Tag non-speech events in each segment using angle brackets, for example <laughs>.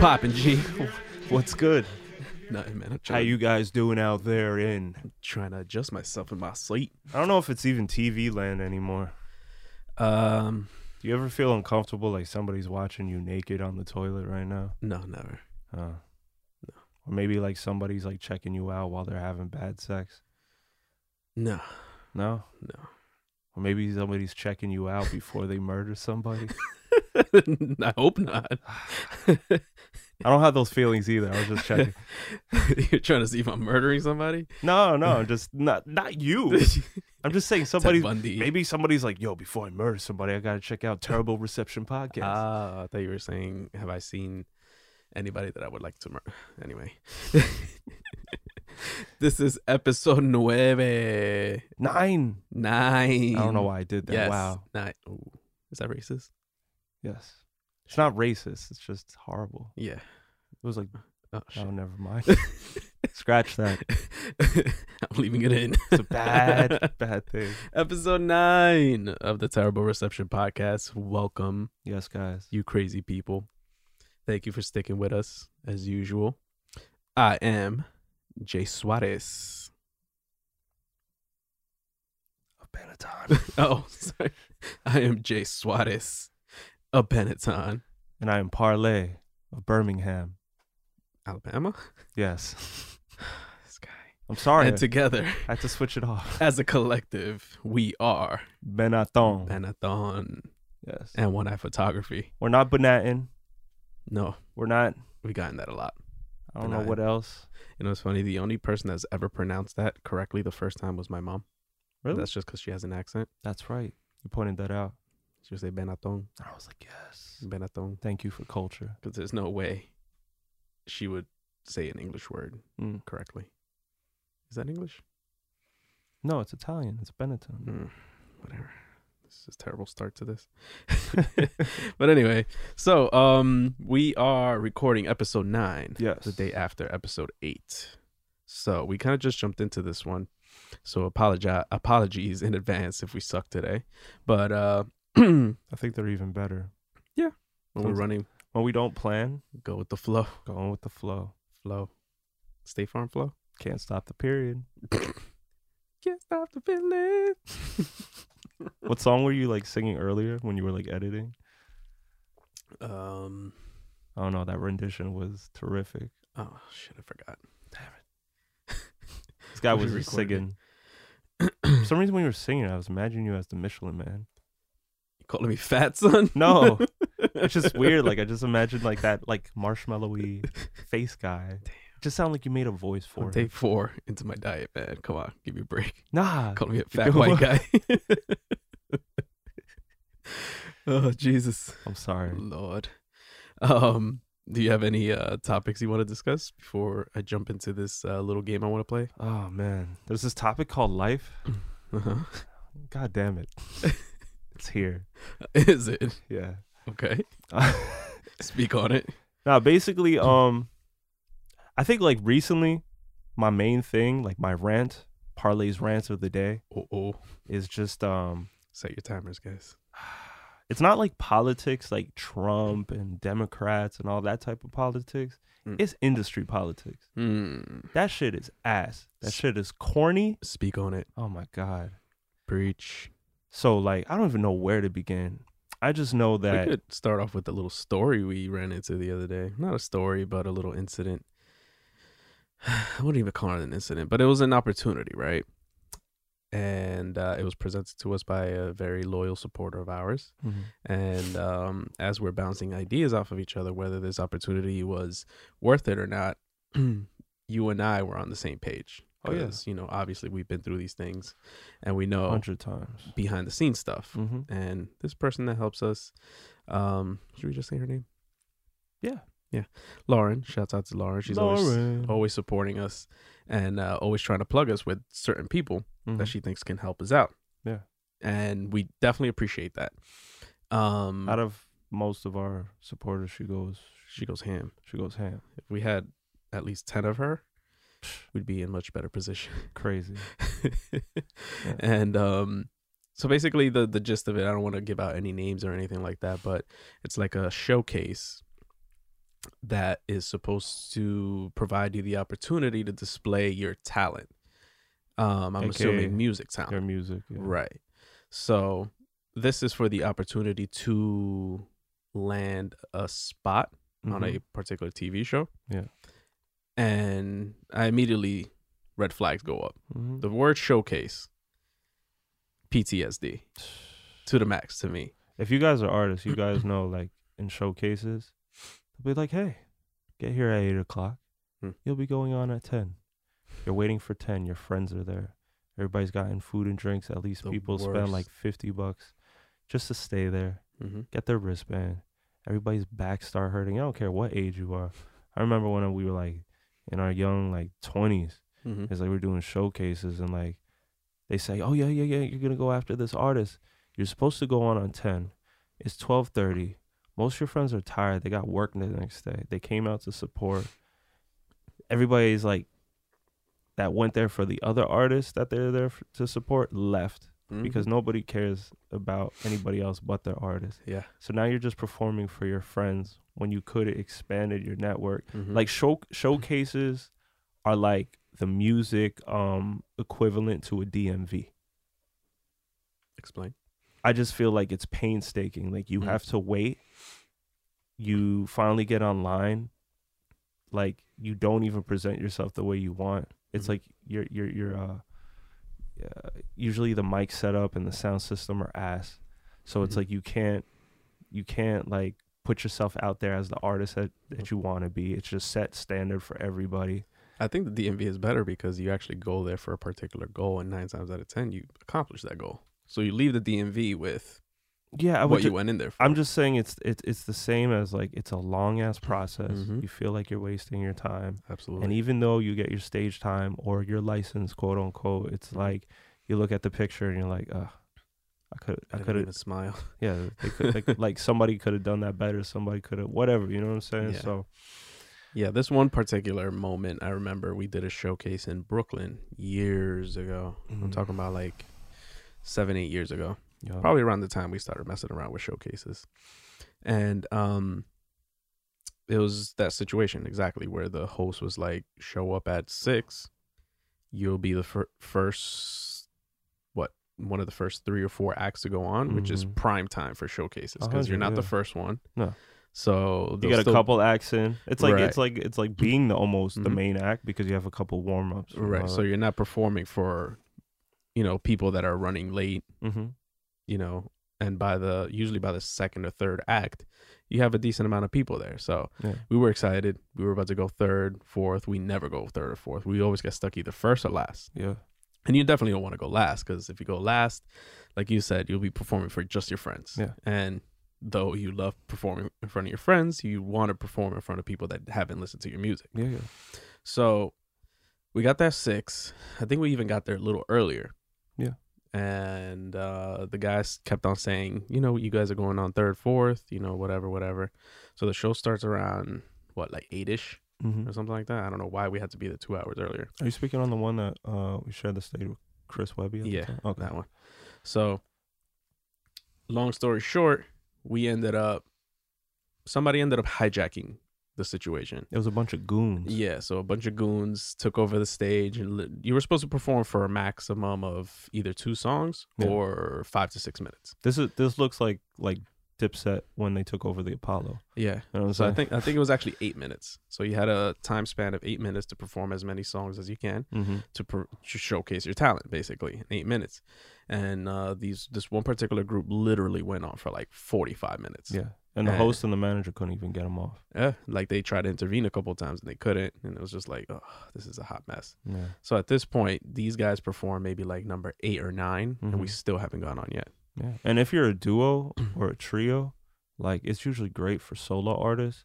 What's poppin', G? What's good? Nothing, man. I'm How trying, you guys doing out there in? trying to adjust myself in my sleep. I don't know if it's even TV land anymore. Um, Do you ever feel uncomfortable like somebody's watching you naked on the toilet right now? no, never. Uh, Or maybe like somebody's like checking you out while they're having bad sex? No, No? no. Or maybe somebody's checking you out before they murder somebody? <laughs> I hope not. <sighs> <laughs> I don't have those feelings either. I was just <laughs> checking. You're trying to see if I'm murdering somebody? No, no, just not not you. <laughs> I'm just saying somebody maybe somebody's like, yo, before I murder somebody, I gotta check out Terrible Reception Podcast. Ah, I thought you were saying, have I seen anybody that I would like to murder? Anyway. <laughs> this is episode nueve. Nine. Nine. I don't know why I did that. Yes. Wow. Nine. Ooh. Is that racist? Yes. It's not racist. It's just horrible. Yeah. It was like, Oh, oh shit. oh, never mind. <laughs> Scratch that. <laughs> I'm leaving it in. It's a bad, bad thing. <laughs> Episode nine of the Terrible Reception Podcast. Welcome, Yes, guys. you crazy people. Thank you for sticking with us as usual. I am Jay Suarez. A. Oh, sorry. I am Jay Suarez of Benetton, and I am Parlay of Birmingham. Alabama. Yes. <sighs> This guy. I'm sorry. And together, I had to switch it off. as a collective, we are Benetton. Benetton yes. and One Eye Photography. We're not Benatin. No, We're not. We've gotten that a lot. I don't know what else. You know, it's funny. The only person that's ever pronounced that correctly the first time was my mom. Really? That's just because she has an accent. That's right. You pointed that out. She would say Benetton, I was like, yes. Benetton, Thank you for culture. because there's no way she would say an English word Mm. correctly. Is that English? No, it's Italian. It's Benetton. Mm, whatever. This is a terrible start to this. <laughs> <laughs> but anyway, so um, we are recording episode nine. Yes. the day after episode eight. So we kind of just jumped into this one. So apologize apologies in advance if we suck today. But uh <clears throat> I think they're even better. Yeah. When we're running, When we don't plan, go with the flow. going with the flow. Flow. Stay farm flow. Can't stop the period. <laughs> Can't stop the feeling. <laughs> What song were you like singing earlier when you were like editing? Um I don't know. That rendition was terrific. oh shit, I forgot. Damn it. this guy <laughs> We was singing. <clears throat> For some reason, when you were singing, I was imagining you as the Michelin Man. Calling me fat son? No, <laughs> it's just weird. Like I just imagined like that, like marshmallowy face guy. It just sound like you made a voice for him. Take four into my diet, man. Come on, give me a break. Nah, Call me a fat white guy. <laughs> oh Jesus. I'm sorry. Lord. Um, do you have any uh topics you want to discuss before I jump into this uh, little game I want to play? Oh man, there's this topic called life. <laughs> Uh-huh. God damn it, it's here. <laughs> Is it Yeah. okay? <laughs> Speak on it. now, basically, um, I think like recently, my main thing, like my rant, Parlay's rant of the day, Oh, is just um, Set your timers, guys. <sighs> it's not like politics, like Trump and Democrats and all that type of politics. Mm. It's industry politics. Hmm. That shit is ass. That shit is corny. Speak on it. Oh my god. Preach. So like, I don't even know where to begin. I just know that we could start off with a little story we ran into the other day. Not a story, but a little incident. <sighs> I wouldn't even call it an incident, but it was an opportunity, right? And uh, it was presented to us by a very loyal supporter of ours. Mhm. And um, as we're bouncing ideas off of each other, whether this opportunity was worth it or not, <clears throat> you and I were on the same page. Oh, yeah. 'Cause, You know, obviously we've been through these things and we know hundred times. behind the scenes stuff. Mm-hmm. And this person that helps us, um, should we just say her name? Yeah. Yeah, Lauren. Shouts out to Lauren. She's always Lauren. always supporting us and uh, always trying to plug us with certain people Mhm. that she thinks can help us out. Yeah. And we definitely appreciate that. Um, Out of most of our supporters, she goes she goes ham. she goes ham. If we had at least 10 of her, we'd be in much better position. <laughs> Crazy. And um so basically the the gist of it, I don't want to give out any names or anything like that, but it's like a showcase that is supposed to provide you the opportunity to display your talent. Um, I'm AKA assuming music Their talent. music. yeah. Right. So this is for the opportunity to land a spot on a Mhm. particular TV show. Yeah. And I immediately red flags go up. Mhm. The word showcase, PTSD to the max to me. If you guys are artists, you guys know like in showcases, they'll be like, "Hey, get here at eight o'clock. Hmm. You'll be going on at ten. You're waiting for ten. Your friends are there. Everybody's gotten food and drinks. At least The people spend like fifty bucks just to stay there, Mm-hmm. get their wristband. Everybody's back start hurting. I don't care what age you are. I remember when we were like in our young like twenties. Mm-hmm. It's like we're doing showcases and like they say, "Oh yeah, yeah, yeah, you're gonna go after this artist. You're supposed to go on on ten. It's twelve thirty. Most of your friends are tired. They got work the next day. They came out to support. Everybody's like that went there for the other artists that they're there f- to support left Mm-hmm. because nobody cares about anybody else but their artist. yeah, So now you're just performing for your friends when you could have expanded your network Mhm. like show showcases are like the music um equivalent to a DMV. explain. I just feel like it's painstaking. Like you Mm. have to wait. You finally get online. Like you don't even present yourself the way you want. It's Mhm. like you're you're you're uh, uh usually the mic setup and the sound system are ass. So it's Mhm. like you can't you can't like put yourself out there as the artist that, Mm-hmm. that you want to be. It's just set standard for everybody. I think the DMV is better because you actually go there for a particular goal, and nine times out of ten, you accomplish that goal. So you leave the DMV with Yeah, what you went in there for. I'm just saying it's it's it's the same as like it's a long ass process. Mhm. You feel like you're wasting your time. absolutely. And even though you get your stage time or your license, quote unquote, it's Mhm. like you look at the picture and you're like, uh I could I I didn't could have even smile. <laughs> yeah, they could, they could like somebody could have done that better, somebody could have whatever, you know what I'm saying? Yeah. So Yeah, this one particular moment, I remember we did a showcase in Brooklyn years ago. I'm Mhm. talking about like seven, eight years ago. probably around the time we started messing around with showcases and um it was that situation exactly where the host was like show up at six you'll be the fir- first one of the first three or four acts to go on which is Mhm. prime time for showcases because you're not the first one No. so you they'll get a couple acts in. It's like Right. it's like it's like being the almost the Mhm. main act because you have a couple warm ups. right so you're not performing for you know people that are running late mm-hmm. you know, and by the usually by the second or third act, you have a decent amount of people there. So Yeah. we were excited. We were about to go third, fourth. We never go third or fourth. We always get stuck either first or last. Yeah. And you definitely don't want to go last because if you go last, like you said, you'll be performing for just your friends. Yeah. And though you love performing in front of your friends, you want to perform in front of people that haven't listened to your music. Yeah, yeah. So we got that six. I think we even got there a little earlier. Yeah. And uh, the guys kept on saying, you know, you guys are going on third, fourth, you know, whatever, whatever. So the show starts around what, like eight ish Mm-hmm. or something like that. I don't know why we had to be there two hours earlier. Are you speaking on the one that uh we shared the stage with Chris Webby? the Yeah? Okay. that one. So, long story short, we ended up, somebody ended up hijacking the situation. It was a bunch of goons. Yeah, so a bunch of goons took over the stage, and you were supposed to perform for a maximum of either two songs Yeah. or five to six minutes. This is this looks like like Dipset when they took over the Apollo. Yeah. You know So I think I think it was actually eight minutes. So you had a time span of eight minutes to perform as many songs as you can mm-hmm. to, per- to showcase your talent, basically in eight minutes. And uh, these this one particular group literally went on for like forty five minutes. Yeah. And the Eh. host and the manager couldn't even get them off. Yeah, like they tried to intervene a couple times and they couldn't, and it was just like, oh, this is a hot mess. Yeah. So at this point, these guys perform maybe like number eight or 9 and we Mhm. still haven't gone on yet. Yeah. And if you're a duo or a trio, like it's usually great for solo artists,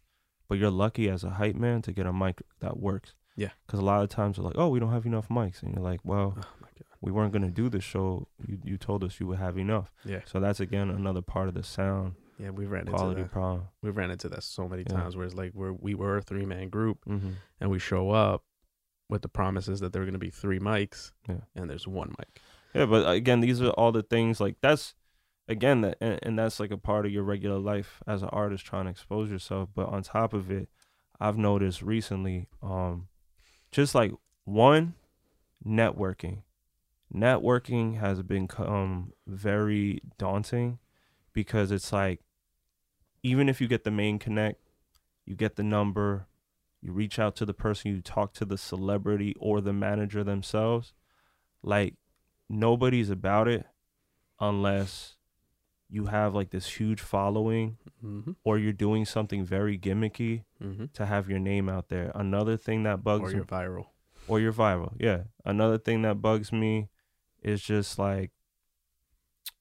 but you're lucky as a hype man to get a mic that works. Yeah. Because a lot of times they're like, oh, we don't have enough mics. And you're like, well, Oh my god. we weren't going to do the show. You, you told us you would have enough. Yeah, So that's, again, another part of the sound yeah, we ran into quality that. problem. We ran into that so many Yeah. times where it's like we're we were a three man group Mm-hmm. and we show up with the promises that there were going to be three mics, Yeah. and there's one mic. Yeah, but again, these are all the things like that's again that and, and that's like a part of your regular life as an artist trying to expose yourself. But on top of it i've noticed recently um just like one networking. Networking has become very daunting because it's like even if you get the main connect you get the number you reach out to the person you talk to the celebrity or the manager themselves like nobody's about it unless you have like this huge following Mm-hmm. or you're doing something very gimmicky Mm-hmm. to have your name out there. Another thing that bugs Or me you're viral. or you're viral. Yeah. Another thing that bugs me is just like,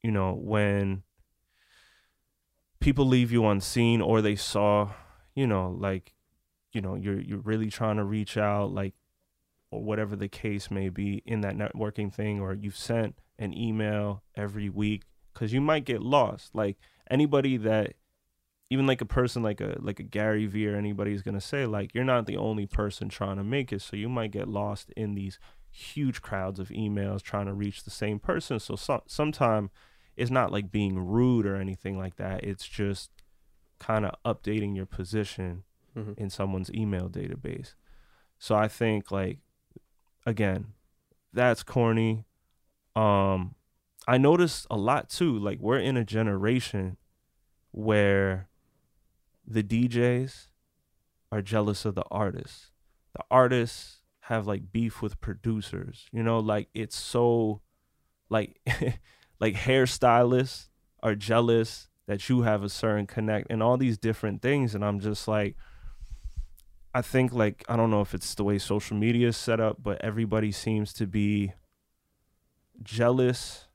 you know, when people leave you unseen or they saw, you know, like, you know, you're you're really trying to reach out, like, or whatever the case may be in that networking thing, or you've sent an email every week because you might get lost. Like anybody that even like a person like a like a Gary Vee or anybody's gonna say like you're not the only person trying to make it, so you might get lost in these huge crowds of emails trying to reach the same person. So some sometime it's not like being rude or anything like that. It's just kind of updating your position Mm-hmm. in someone's email database. So I think like again, that's corny. Um I noticed a lot too, like we're in a generation where the DJs are jealous of the artists. The artists have like beef with producers. You know, like it's so like <laughs> like hairstylists are jealous that you have a certain connect and all these different things and I'm just like I think like I don't know if it's the way social media is set up, but everybody seems to be jealous,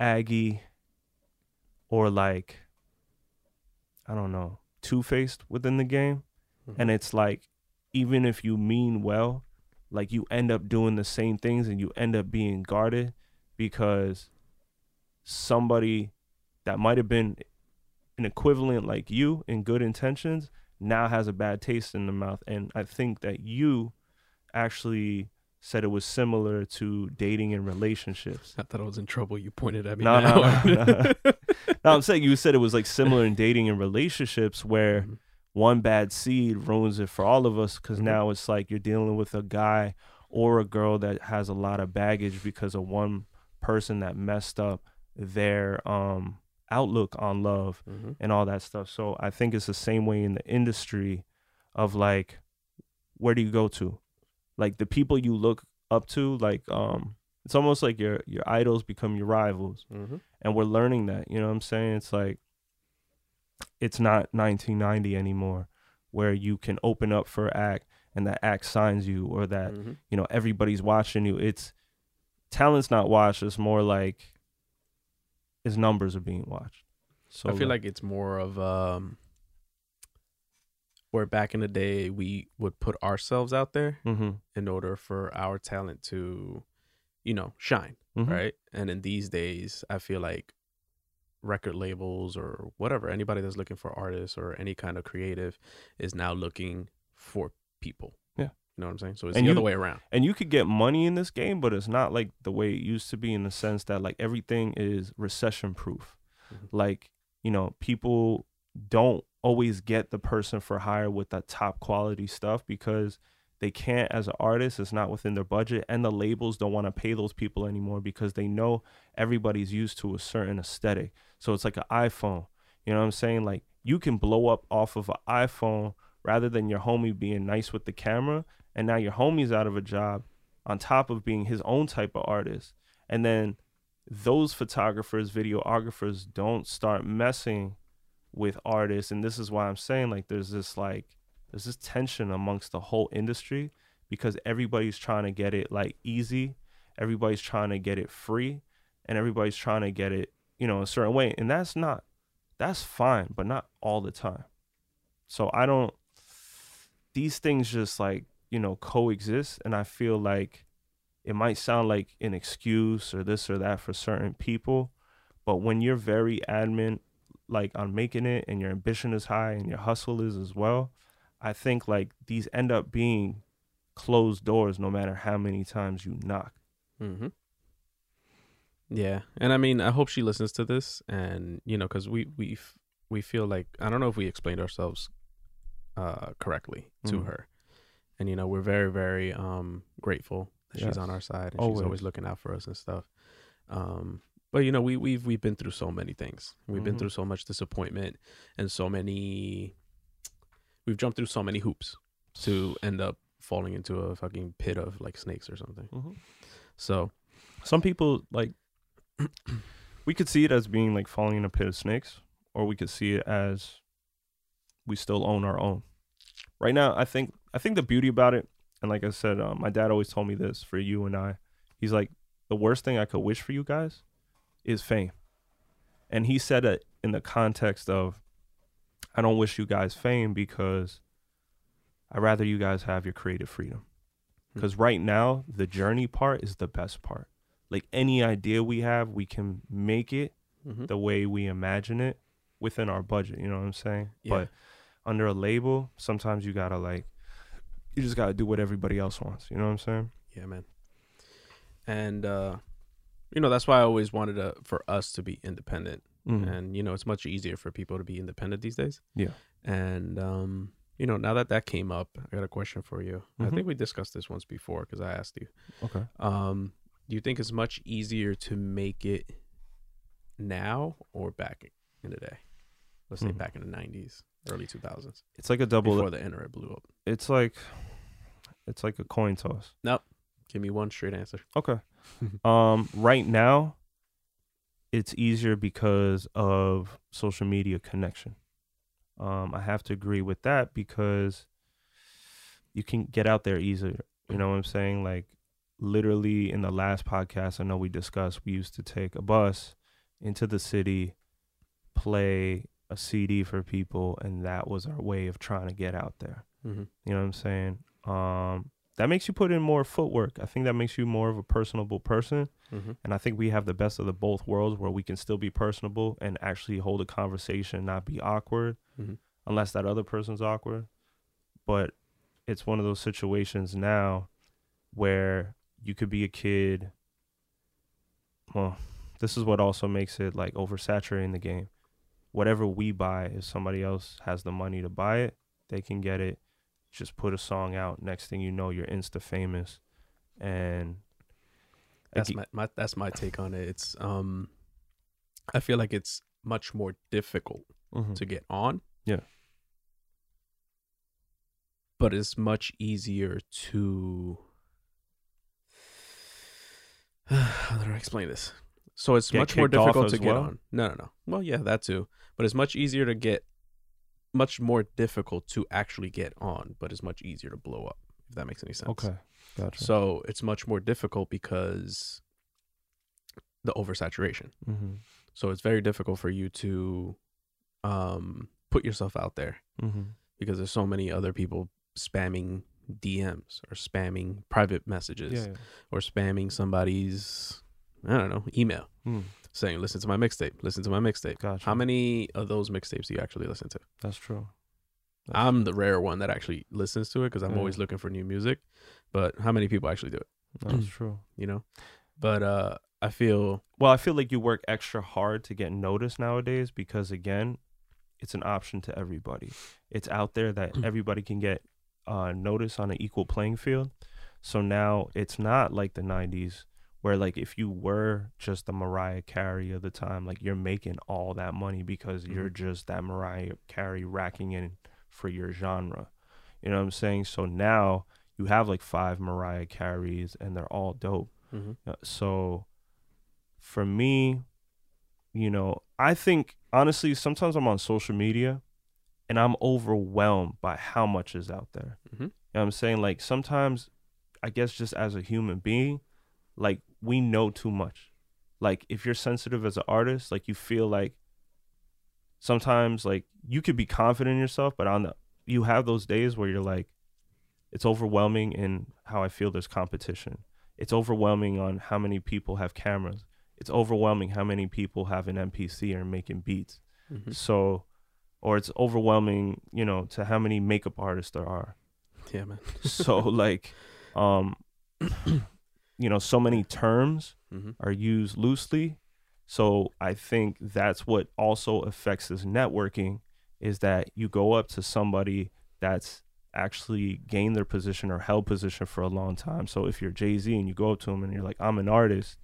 aggy, or like I don't know, two faced within the game. Mm-hmm. And it's like even if you mean well, like you end up doing the same things and you end up being guarded because somebody that might have been an equivalent like you in good intentions now has a bad taste in the mouth. And I think that you actually said it was similar to dating and relationships. I thought I was in trouble. You pointed at me. No, no, now. no, <laughs> <laughs> No, I'm saying you said it was like similar in dating and relationships where Mhm. one bad seed ruins it for all of us because Mhm. now it's like you're dealing with a guy or a girl that has a lot of baggage because of one person that messed up their um outlook on love Mhm. and all that stuff. So I think it's the same way in the industry of like where do you go to? Like the people you look up to, like um it's almost like your your idols become your rivals. Mhm. And we're learning that, you know what I'm saying? It's like it's not 1990 anymore where you can open up for act and that act signs you or that Mhm. you know everybody's watching you it's talent's not watched it's more like his numbers are being watched so I feel like it's more of um where back in the day we would put ourselves out there hmm in order for our talent to, you know, shine, Mhm. right? And in these days, I feel like record labels or whatever, anybody that's looking for artists or any kind of creative is now looking for people. You know what I'm saying? So it's And the you- other way around. and you could get money in this game but it's not like the way it used to be in the sense that like everything is recession proof Mhm. like you know people don't always get the person for hire with that top quality stuff because they can't as an artist it's not within their budget and the labels don't want to pay those people anymore because they know everybody's used to a certain aesthetic so it's like an iphone you know what i'm saying like you can blow up off of an iphone rather than your homie being nice with the camera and now your homie's out of a job on top of being his own type of artist. And then those photographers videographers don't start messing with artists. And this is why i'm saying like there's this like there's this tension amongst the whole industry because everybody's trying to get it like easy. Everybody's trying to get it free. And everybody's trying to get it you know a certain way. And that's not that's fine but not all the time. So i don't these things just like you know coexist and i feel like it might sound like an excuse or this or that for certain people but when you're very adamant like on making it and your ambition is high and your hustle is as well i think like these end up being closed doors no matter how many times you knock Mm-hmm. Yeah, and I mean, I hope she listens to this, and you know, because we we we feel like I don't know if we explained ourselves uh correctly to Mhm. her, and you know, we're very very um grateful that she's on our side and she's Always. always looking out for us and stuff. Um, but you know, we we've we've been through so many things. We've been Mhm. through so much disappointment and so many. We've jumped through so many hoops to end up falling into a fucking pit of like snakes or something. Mhm. So Some people like <clears throat> we could see it as being like falling in a pit of snakes, or we could see it as we still own our own. Right now, I think I think the beauty about it, and like I said, um, my dad always told me this for you and I. He's like, the worst thing I could wish for you guys is fame, and he said it in the context of, I don't wish you guys fame because I'd rather you guys have your creative freedom. Hmm. Because right now, the journey part is the best part. Like any idea we have, we can make it mhm. the way we imagine it within our budget. You know what I'm saying? Yeah. But under a label, sometimes you gotta like, you just gotta do what everybody else wants. You know what I'm saying? Yeah, man. And uh you know, that's why I always wanted to for us to be independent. Mhm. And you know, it's much easier for people to be independent these days. Yeah. And um you know, now that that came up, I got a question for you. I Mhm. think we discussed this once before cuz I asked you. Okay. Um do you think it's much easier to make it now or back in the day? Let's say Mhm. back in the 90s, early 2000s, It's like a double. before the internet blew up. It's like, it's like a coin toss. Nope. Give me one straight answer. Okay. <laughs> um, right now, it's easier because of social media connection. Um, I have to agree with that because you can get out there easier. You know what I'm saying? Like, literally, in the last podcast, I know we discussed we used to take a bus into the city, play a CD for people, and that was our way of trying to get out there. Mm-hmm. You know what I'm saying? Um, that makes you put in more footwork. I think that makes you more of a personable person. Mm-hmm. And I think we have the best of the both worlds where we can still be personable and actually hold a conversation, not be awkward, Mhm. unless that other person's awkward. But it's one of those situations now where you could be a kid. Well, this is what also makes it like oversaturating the game. Whatever we buy, if somebody else has the money to buy it, they can get it. Just put a song out. Next thing you know, you're insta famous, and That's my, my that's my take on it. It's um I feel like it's much more difficult Mhm. to get on. Yeah. But it's much easier to <sighs> how do I explain this? So it's Get much more difficult to get well? on. No, no, no. Well, yeah, that too. But it's much easier to get much more difficult to actually get on, but it's much easier to blow up, if that makes any sense. Okay, gotcha. So it's much more difficult because the oversaturation. mm-hmm. So it's very difficult for you to um, put yourself out there Mm-hmm. because there's so many other people spamming DMs or spamming private messages Yeah. yeah. or spamming somebody's I don't know email Mm, saying listen to my mixtape, listen to my mixtape. gotcha. How many of those mixtapes do you actually listen to? That's true. That's I'm the rare one that actually listens to it because I'm Yeah. always looking for new music. But how many people actually do it? That's <clears throat> true. You know, but uh, I feel Well, I feel like you work extra hard to get noticed nowadays because again, it's an option to everybody. It's out there that <clears throat> everybody can get uh, notice on an equal playing field. So now it's not like the '90s where like if you were just the Mariah Carey of the time, like you're making all that money because you're just that Mariah Carey racking in for your genre. You know what I'm saying? So now you have like five Mariah Careys and they're all dope. Uh, So for me, you know, I think honestly, sometimes I'm on social media and I'm overwhelmed by how much is out there. Mhm. You know what I'm saying? Like sometimes I guess just as a human being, like we know too much. Like if you're sensitive as an artist, like you feel like sometimes like you could be confident in yourself, but on the you have those days where you're like it's overwhelming in how I feel there's competition. It's overwhelming on how many people have cameras. It's overwhelming how many people have an MPC or making beats. Mhm. So, or it's overwhelming, you know, to how many makeup artists there are. yeah, man. So, <laughs> like, um, you know so many terms hmm are used loosely. So I think that's what also affects this networking is that you go up to somebody that's actually gained their position or held position for a long time. So if you're Jay Z and you go up to him and you're like, I'm an artist,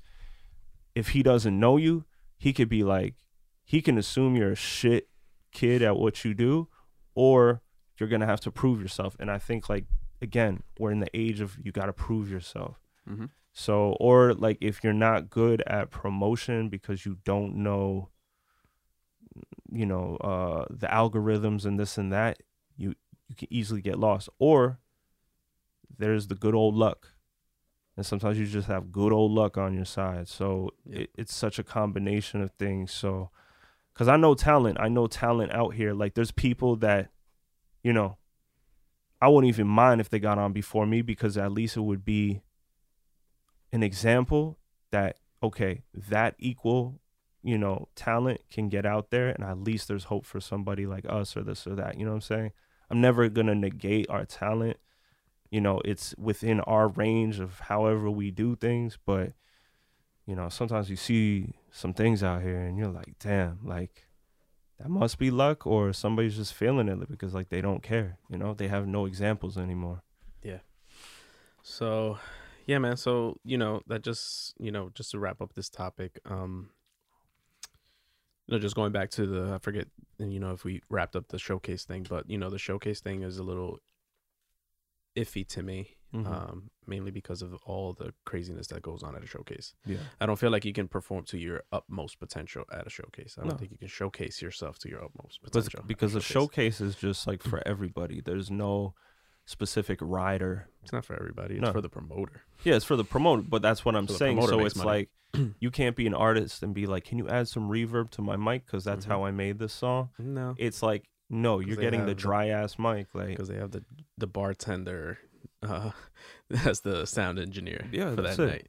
if he doesn't know you, he could be like, he can assume you're a shit kid at what you do, or you're gonna have to prove yourself. And I think like again, we're in the age of you gotta prove yourself. hmm So, or like if you're not good at promotion because you don't know, you know, uh, the algorithms and this and that, you you can easily get lost. Or there's the good old luck, and sometimes you just have good old luck on your side. So Yep. it, it's such a combination of things. So, because I know talent, I know talent out here. Like there's people that, you know, I wouldn't even mind if they got on before me because at least it would be an example that okay that equal you know talent can get out there and at least there's hope for somebody like us or this or that you know what i'm saying? I'm never to negate our talent. You know it's within our range of however we do things but you know sometimes you see some things out here and you're like damn like that must be luck or somebody's just feeling it because like they don't care you know? They have no examples anymore. Yeah. So, yeah, man. So you know that just you know just to wrap up this topic, um, you know, just going back to the I forget, you know, if we wrapped up the showcase thing, but you know, the showcase thing is a little iffy to me, Mhm. um, mainly because of all the craziness that goes on at a showcase. yeah I don't feel like you can perform to your utmost potential at a showcase. I don't No. think you can showcase yourself to your utmost potential. a because the showcase is just like for everybody. There's no specific rider. It's not for everybody. It's No. for the promoter. Yeah, it's for the promoter, but that's what I'm So saying. So it's money. like <clears throat> you can't be an artist and be like, "Can you add some reverb to my mic?" Because that's Mhm. how I made this song. No, It's like, no, you're getting the have the- dry ass mic. Like, because they have the the bartender uh, <laughs> as the sound engineer Yeah, for that's that it. night.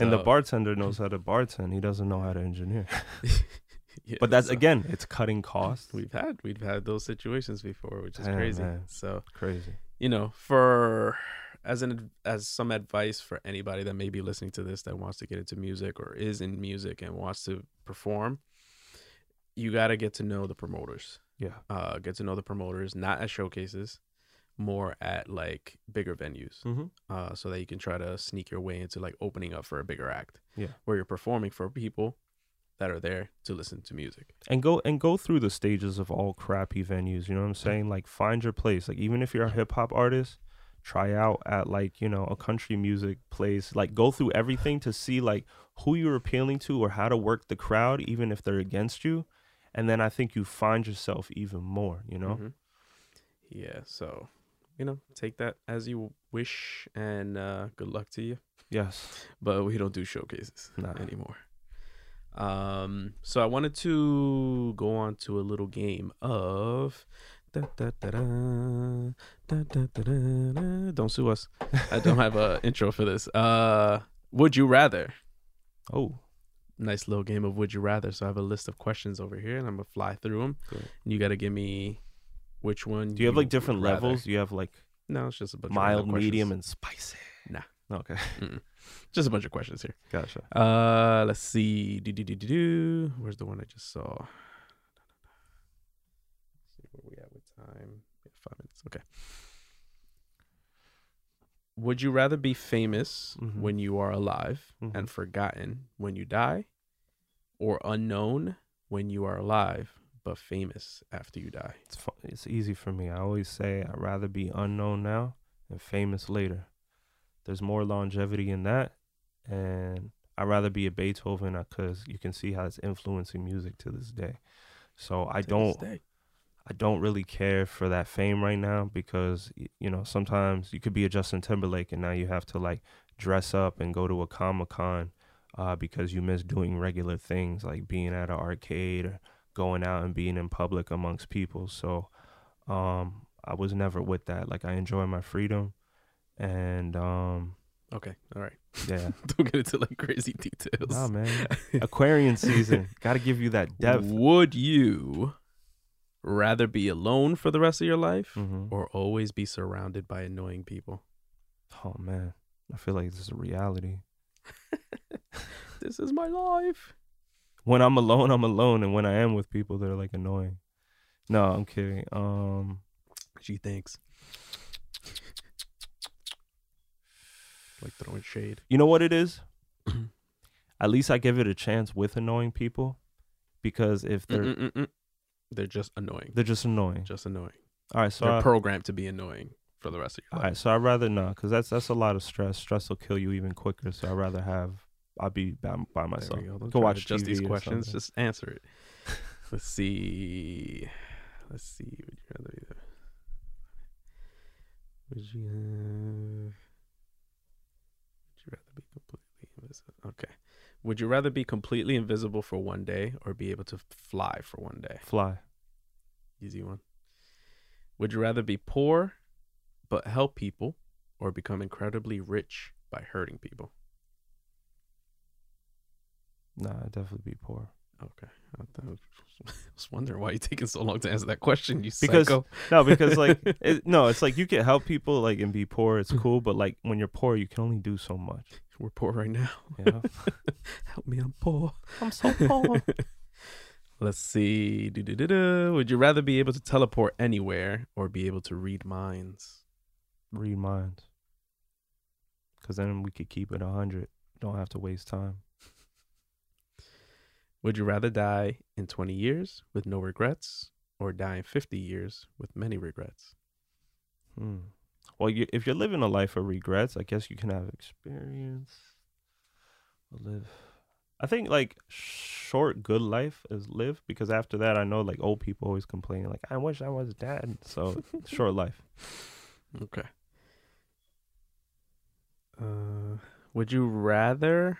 and the bartender knows <laughs> how to bartend. He doesn't know how to engineer. <laughs> yeah, But that's so again, it's cutting costs. we've had we've had those situations before, which is Damn, crazy. man. So Crazy. You know, for as an as some advice for anybody that may be listening to this that wants to get into music or is in music and wants to perform, you got to get to know the promoters. Yeah. Uh, get to know the promoters, not at showcases, more at like bigger venues. Mm-hmm. uh, so that you can try to sneak your way into like opening up for a bigger act. Yeah. Where you're performing for people that are there to listen to music. and go and go through the stages of all crappy venues you know what i'm saying like find your place like even if you're a hip-hop artist try out at like you know a country music place like go through everything to see like who you're appealing to or how to work the crowd even if they're against you and then i think you find yourself even more you know Mhm. Yeah. So, you know, take that as you wish and uh, good luck to you. yes But we don't do showcases Nah. anymore. Um, so I wanted to go on to a little game of. Da, da, da, don't sue us. I don't have an <laughs> intro for this. Uh, would you rather? Oh, nice little game of Would You Rather. So I have a list of questions over here, and I'm gonna fly through them. Cool. you gotta give me which one. Do you, have like different levels? You have like no, it's just a bunch mild, medium, and spicy. Nah. Okay. Mm-mm. <laughs> just a bunch of questions here. gotcha Uh, let's see. Do, do, do, do, do. Where's the one I just saw? see where we at with time. Yeah, five minutes. Okay. Would you rather be famous Mhm. when you are alive Mhm. and forgotten when you die, or unknown when you are alive but famous after you die? It's it's easy for me. I always say I'd rather be unknown now and famous later. There's more longevity in that, and I'd rather be a Beethoven because you can see how it's influencing music to this day. So I To don't. I don't really care for that fame right now because you know sometimes you could be a Justin Timberlake and now you have to like dress up and go to a Comic Con uh, because you miss doing regular things like being at an arcade or going out and being in public amongst people. So um, I was never with that. Like I enjoy my freedom, and um, Okay. All right. yeah, <laughs> Don't get into like crazy details. nah, man. <laughs> Aquarian season got to give you that depth. Would you rather be alone for the rest of your life hmm or always be surrounded by annoying people? Oh man, I feel like this is a reality. <laughs> this is my life. When I'm alone, I'm alone, and when I am with people, they're like annoying. No, I'm kidding. Um, She thinks. Like throwing shade. you know what it is? <clears throat> At least I give it a chance with annoying people, because if they're Mm-mm-mm-mm. They're just annoying. they're just annoying. Just annoying. All right, so They're I, programmed to be annoying for the rest of your all life. right, so I'd rather not, because that's that's a lot of stress. Stress will kill you even quicker. So I'd rather have I'll be by, by myself. go. Go watch just these TV or questions. Just answer it. <laughs> Let's see. Let's see. Would you rather be the? Would you? Would you rather be completely invisible? Okay. Would you rather be completely invisible for one day or be able to fly for one day? Fly. Easy one. Would you rather be poor but help people or become incredibly rich by hurting people? Nah, I'd definitely be poor. Okay. I, thought- <laughs> I was wondering why you're taking so long to answer that question. You Because- psycho. No, <laughs> because like it, no, it's like you can help people like and be poor. It's hmm. cool, but like when you're poor, you can only do so much. we're poor right now. You <laughs> know? Help me, I'm poor. I'm so poor. Let's see. Do-do-do-do. Would you rather be able to teleport anywhere or be able to read minds? Read minds. Because then we could keep it a hundred. Don't have to waste time. Would you rather die in 20 years with no regrets or die in 50 years with many regrets? Hmm. Well, you, if you're living a life of regrets, I guess you can have experience. Live. I think like short, good life is live because after that, I know like old people always complain like, "I wish I was dead." So <laughs> short life. Okay. Uh, would you rather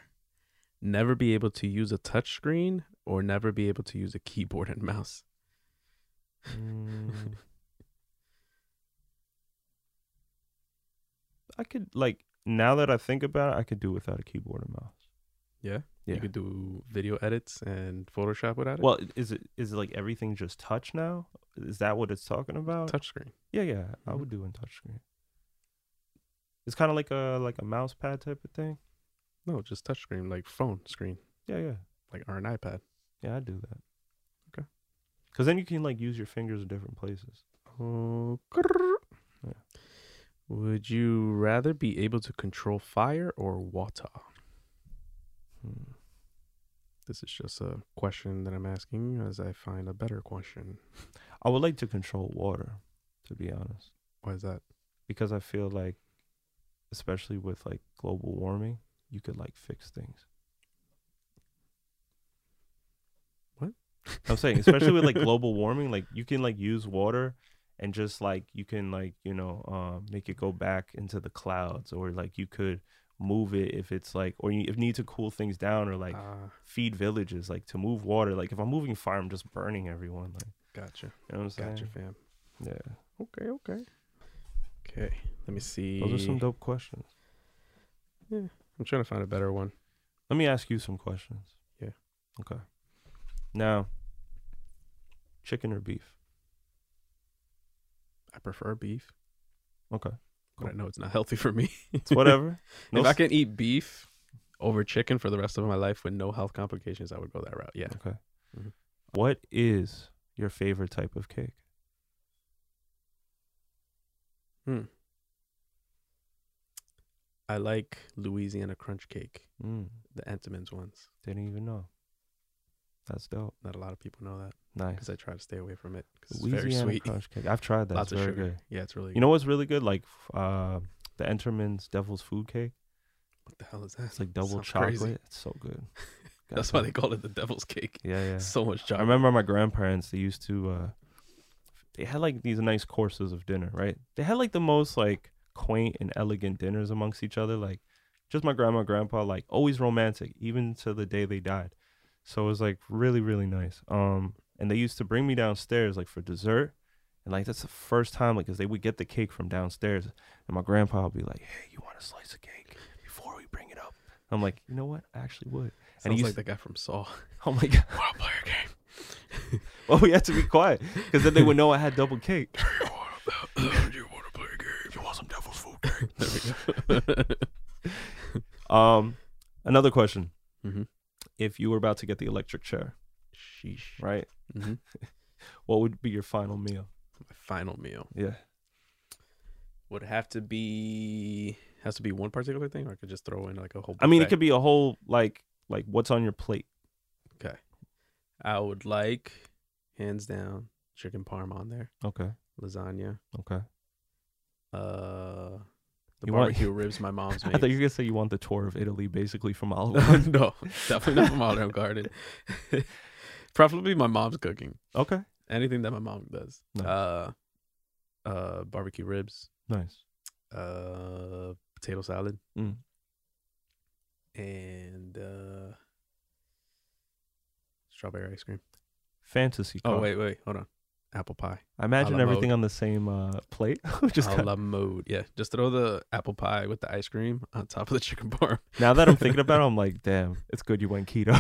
never be able to use a touchscreen or never be able to use a keyboard and mouse? Mm. <laughs> I could like now that I think about it, I could do without a keyboard and mouse. Yeah. Yeah. You could do video edits and Photoshop without it. Well, is it is it like everything just touch now? Is that what it's talking about? touchscreen. Yeah, yeah, I Mhm. would do in touchscreen. It's kind of like a like a mouse pad type of thing. No, just touchscreen, like phone screen, Yeah, yeah, like or an iPad. yeah. I do that. Okay. Because then you can like use your fingers in different places. Oh, Yeah. Would you rather be able to control fire or water? Hmm. This is just a question that I'm asking as I find a better question. <laughs> I would like to control water, to be honest, Why is that? because I feel like, especially with like global warming, you could like fix things. What? I'm saying, especially with like global warming, like you can like use water and just like you can like you know um, make it go back into the clouds, or like you could move it if it's like, or you, if you need to cool things down, or like Ah, feed villages, like to move water. Like if I'm moving fire, I'm just burning everyone. Like gotcha. you know what I'm saying? Gotcha, fam. Yeah, Okay, okay. Okay, let me see. those are some dope questions. I'm trying to find a better one. Let me ask you some questions. Yeah. Okay. Now, chicken or beef? I prefer beef, Okay. but I know it's not healthy for me. It's whatever. <laughs> No if I s- can eat beef over chicken for the rest of my life with no health complications, I would go that route. Yeah. Okay. Mhm. What is your favorite type of cake? Hmm. I like Louisiana crunch cake, Mm, the Entenmann's ones. didn't even know. That's dope. Not a lot of people know that Nice. because I try to stay away from it because it's very Louisiana sweet. crunch cake. I've tried that. Lots it's of very sugar. good. Yeah, it's really. Good. You know what's really good? Like f- uh, the Entenmann's Devil's Food Cake. what the hell is that? It's like double Sounds chocolate. crazy. It's so good. <laughs> That's why they call it the devil's cake. Yeah, yeah. <laughs> So much chocolate. I chocolate. remember my grandparents. They used to. uh They had like these nice courses of dinner, right? They had like the most like quaint and elegant dinners amongst each other. Like just my grandma, grandpa, like always romantic, even to the day they died. So it was like really, really nice. Um, and they used to bring me downstairs like for dessert, and like that's the first time like, cause they would get the cake from downstairs, and my grandpa would be like, "Hey, you want a slice of cake before we bring it up?" I'm like, you know what? I actually would. Sounds and he like the guy from Saw. <laughs> Oh my god. <laughs> A game? <laughs> Well, we had to be quiet because then they would know I had double cake. you want to play a game? You want some devil's food cake? there we go. Um, Another question: Mm-hmm. If you were about to get the electric chair, Sheesh. right? Mm-hmm. <laughs> What would be your final meal? My final meal Yeah. would have to be has to be one particular thing, or I could just throw in like a whole. I mean, it could be a whole like like what's on your plate. Okay. I would like hands down chicken parm on there, Okay. lasagna, Okay. uh, the You want- barbecue ribs my mom's <laughs> I thought you were gonna say you want the tour of Italy, basically from <laughs> Olive Garden. no, definitely not from <laughs> Olive Garden. Preferably my mom's cooking. okay. Anything that my mom does. Nice. Uh, uh, barbecue ribs, Nice. uh, potato salad, Mm. and uh, strawberry ice cream. Fantasy. Oh wait, wait, hold on. Apple pie. I imagine everything mode. on the same uh, plate. <laughs> Just a kinda- la mode. Yeah, just throw the apple pie with the ice cream on top of the <laughs> chicken parm. now that I'm thinking about it, I'm <laughs> like, damn, it's good you went keto.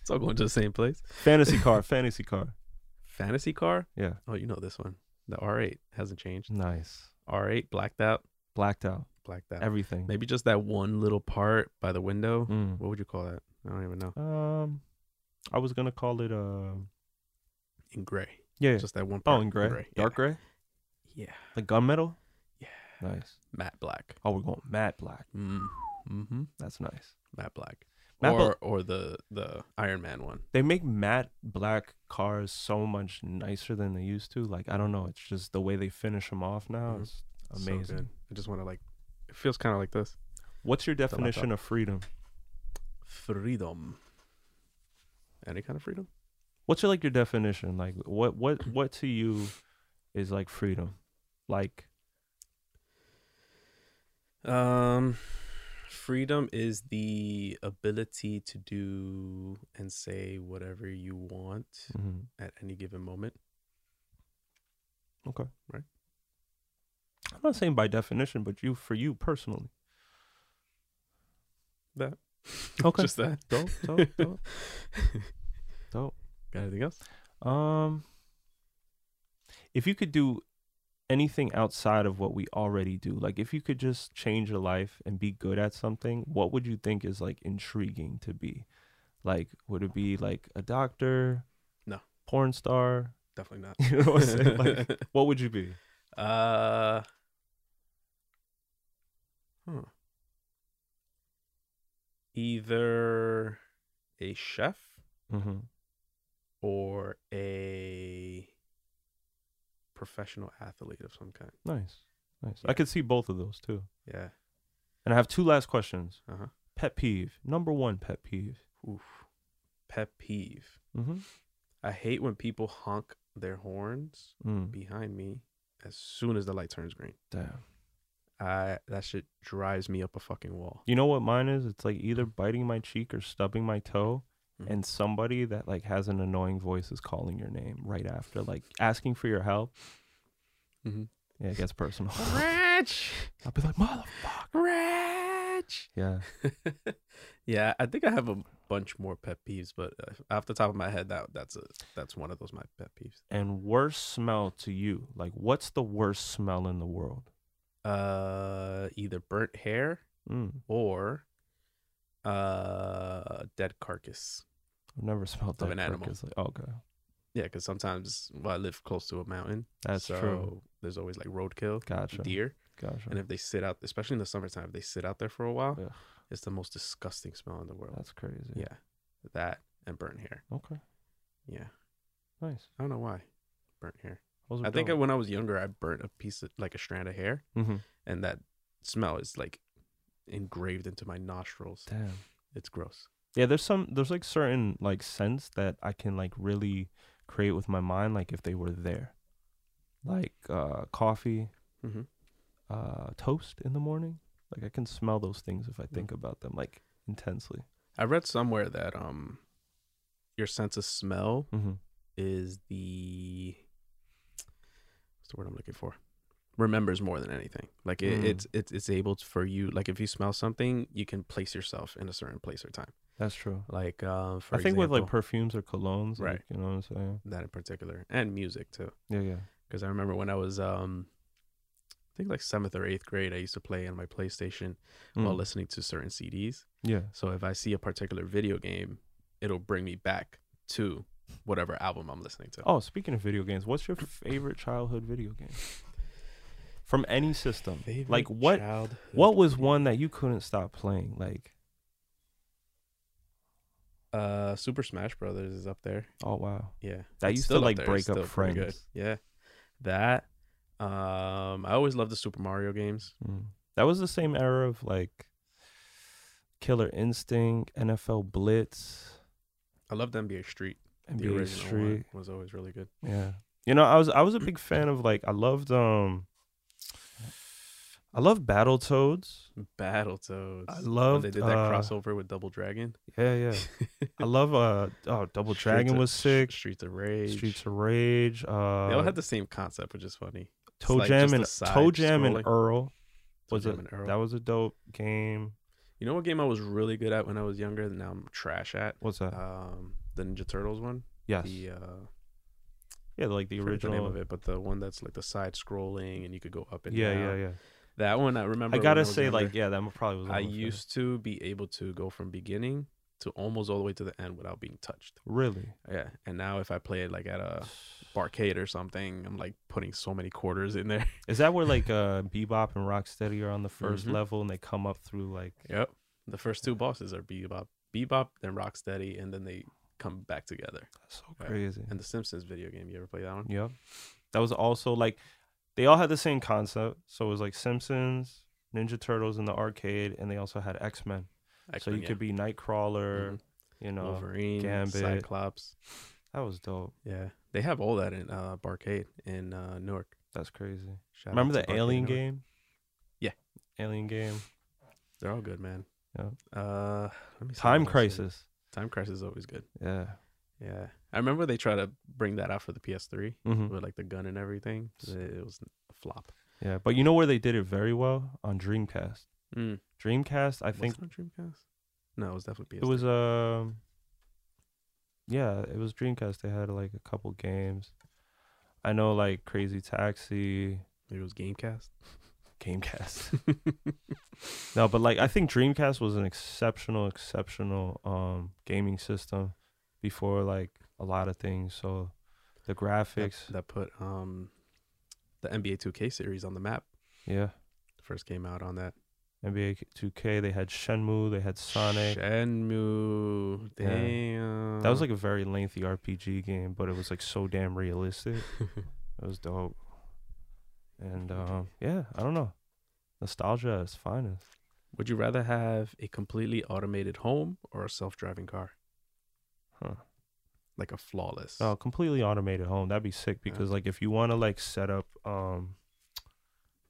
it's all going to the same place. fantasy car. Fantasy car. Fantasy car. Yeah. Oh, you know this one. The R8 hasn't changed. Nice. R8 blacked out. Blacked out. Blacked out. Everything. Maybe just that one little part by the window. Mm. What would you call that? I don't even know. Um, I was gonna call it uh, In gray. Yeah. Just that one part. oh, in gray, dark gray, Yeah. like gunmetal. Yeah. Nice. Matte black. Oh, we're going matte black. Mm. Mm-hmm. That's nice. Matte black. Matte or or the the Iron Man one. They make matte black cars so much nicer than they used to. Like I don't know, it's just the way they finish them off now Mhm. is amazing. good. I just want to like. It feels kind of like this. What's your definition of freedom? Freedom. Any kind of freedom. What's your like your definition? Like what what what to you is like freedom? Like Um, freedom is the ability to do and say whatever you want mhm. at any given moment. okay, Right. I'm not saying by definition, but you for you personally. That. Okay. <laughs> Just that. Dope, dope, dope. Dope. Got anything else? Um, if you could do anything outside of what we already do, like if you could just change your life and be good at something, what would you think is like intriguing to be? Like, would it be like a doctor? No. Porn star? Definitely not. <laughs> You know what I'm saying? Like, <laughs> what would you be? uh. Huh. Either a chef Mm-hmm. Or a professional athlete of some kind. Nice, nice. Yeah. I could see both of those too. Yeah. And I have two last questions. Uh huh. Pet peeve. Number one pet peeve. Oof. Pet peeve. Mm-hmm. I hate when people honk their horns Mm. behind me as soon as the light turns green. Damn. I that shit drives me up a fucking wall. You know what mine is? It's like either biting my cheek or stubbing my toe, Mhm. and somebody that like has an annoying voice is calling your name right after, like asking for your help. Mm-hmm. Yeah, it gets personal. <laughs> Ratch, I'll be like, motherfucker. ratch. Yeah. <laughs> Yeah, I think I have a bunch more pet peeves, but uh, off the top of my head, that that's a that's one of those my pet peeves. And worst smell to you? Like, what's the worst smell in the world? Uh, either burnt hair Mm. or uh dead carcass. I've never smelled Of that an animal. carcass. Like, okay, Yeah, because sometimes well, I live close to a mountain. that's so true. There's always like roadkill, Gotcha. deer, Gotcha. and if they sit out, especially in the summertime, if they sit out there for a while, Ugh. it's the most disgusting smell in the world. That's crazy. yeah, that and burnt hair. Okay. Yeah, Nice. I don't know why, burnt hair. I think dope. when I was younger, I burnt a piece of like a strand of hair, Mhm. and that smell is like engraved into my nostrils. Damn. It's gross. Yeah, there's some there's like certain like scents that I can like really create with my mind, like if they were there. Like uh coffee, Mm-hmm. uh toast in the morning. Like I can smell those things if I think about them like intensely. I read somewhere that um, your sense of smell Mm-hmm. is the what's the word I'm looking for? Remembers more than anything. Like it, Mm. it's it's it's able to, for you. Like if you smell something, you can place yourself in a certain place or time. That's true. Like um, for I think with like perfumes or colognes, like, Right. you know what I'm saying? that in particular, and music too. Yeah, yeah. Because I remember when I was um, I think like seventh or eighth grade, I used to play on my PlayStation while Mm. listening to certain CDs. Yeah. So if I see a particular video game, it'll bring me back to whatever album I'm listening to. Oh, speaking of video games, what's your favorite childhood video game? From any system. like what what was one that you couldn't stop playing? Like, Uh, Super Smash Brothers is up there. oh wow. Yeah, That used to, up like, break It's up friends. Yeah, that. Um, I always loved the Super Mario games. Mm. That was the same era of like Killer Instinct, NFL Blitz, I loved NBA Street. NBA Street. was always really good. Yeah. You know, I was I was a big fan of like I loved um I love Battletoads. Battletoads. I love loved they did that uh, crossover with Double Dragon. Yeah, yeah. I <laughs> love uh oh Double Dragon was sick. Streets of Rage. Streets of Rage. Uh they all had the same concept, which is funny. Toe like Jam and Toe Jam and. Earl was and Earl. that was a dope game. You know what game I was really good at when I was younger that now I'm trash at? What's that? Um, the Ninja Turtles one. yes. The uh, yeah, like the forget the original name of it, but the one that's like the side scrolling and you could go up and Yeah, down. yeah, yeah. That one I remember. I gotta say, like, yeah, that probably was. I used to be able to go from beginning to almost all the way to the end without being touched. really. Yeah, and now if I play it like at a barcade or something, I'm like putting so many quarters in there. Is that where like <laughs> uh Bebop and Rocksteady are on the 1st Mhm. level and they come up through like Yep. The first two bosses are Bebop, Bebop, then Rocksteady, and then they come back together. That's so crazy. And the Simpsons video game, you ever play that one? Yep. That was also like they all had the same concept. So it was like Simpsons, Ninja Turtles in the arcade, and they also had X Men. So you yeah. could be Nightcrawler, Mhm. you know. Wolverine, Gambit. Cyclops. That was dope. Yeah, they have all that in uh, Barcade in uh, Newark. That's crazy. Shout Remember the Barcade Alien Newark. game? Yeah. Alien game. They're all good, man. Yeah. Uh, let me see Time what else is- Crisis. Time Crisis is always good. Yeah. Yeah, I remember they tried to bring that out for the PS3 hmm with like the gun and everything. It was a flop. Yeah. But you know where they did it very well? On Dreamcast. Mm. Dreamcast, I Was think it on Dreamcast? No, it was definitely PS3. it was um yeah it was dreamcast they had like a couple games i know like crazy taxi Maybe it was Gamecast. gamecast <laughs> <laughs> no but like i think dreamcast was an exceptional exceptional um gaming system before like a lot of things so the graphics that put um the NBA 2K series on the map. yeah First came out on that. nba 2k they had shenmue they had sonic Shenmue. Yeah. Damn. that was like a very lengthy rpg game but it was like so damn realistic <laughs> It was dope. And um, yeah, I don't know. Nostalgia is finest. Would you rather have a completely automated home or a self-driving car? Huh. Like a flawless. No, completely automated home. That'd be sick Yeah. because like if you want to like set up um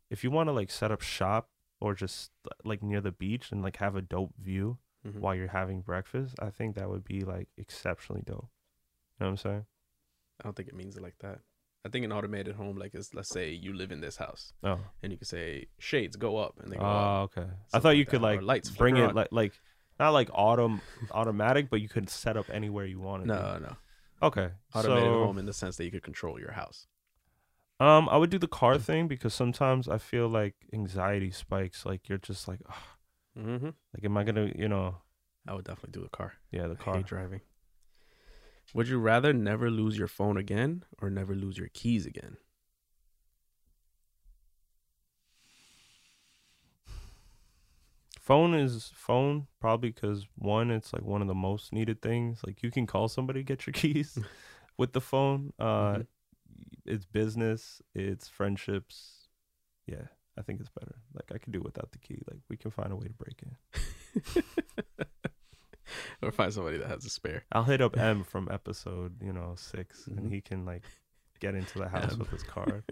if you want to like set up shop or just like near the beach and like have a dope view Mhm. while you're having breakfast, I think that would be like exceptionally dope. You know what I'm saying? I don't think it means it like that. I think an automated home, like, is let's say you live in this house, Oh. and you can say shades go up, and they go Oh, up. okay. I thought you like could that, or like lights bring it on. like like not like autom automatic, but you could set up anywhere you wanted. to. No, no, Okay. automated so, home in the sense that you could control your house. Um, I would do the car thing because sometimes I feel like anxiety spikes. Like you're just like, "Ugh, Mm-hmm. like, am I gonna, you know, I would definitely do the car. yeah, the car. driving. Would you rather never lose your phone again or never lose your keys again? Phone is phone probably because one, it's like one of the most needed things. Like you can call somebody get your <laughs> keys with the phone. Uh, Mhm. it's business, it's friendships. Yeah, I think it's better. Like I could do without the key. Like we can find a way to break in. <laughs> or find somebody that has a spare. I'll hit up <laughs> M from episode, you know, 6 Mhm. and he can like get into the house M. with his card.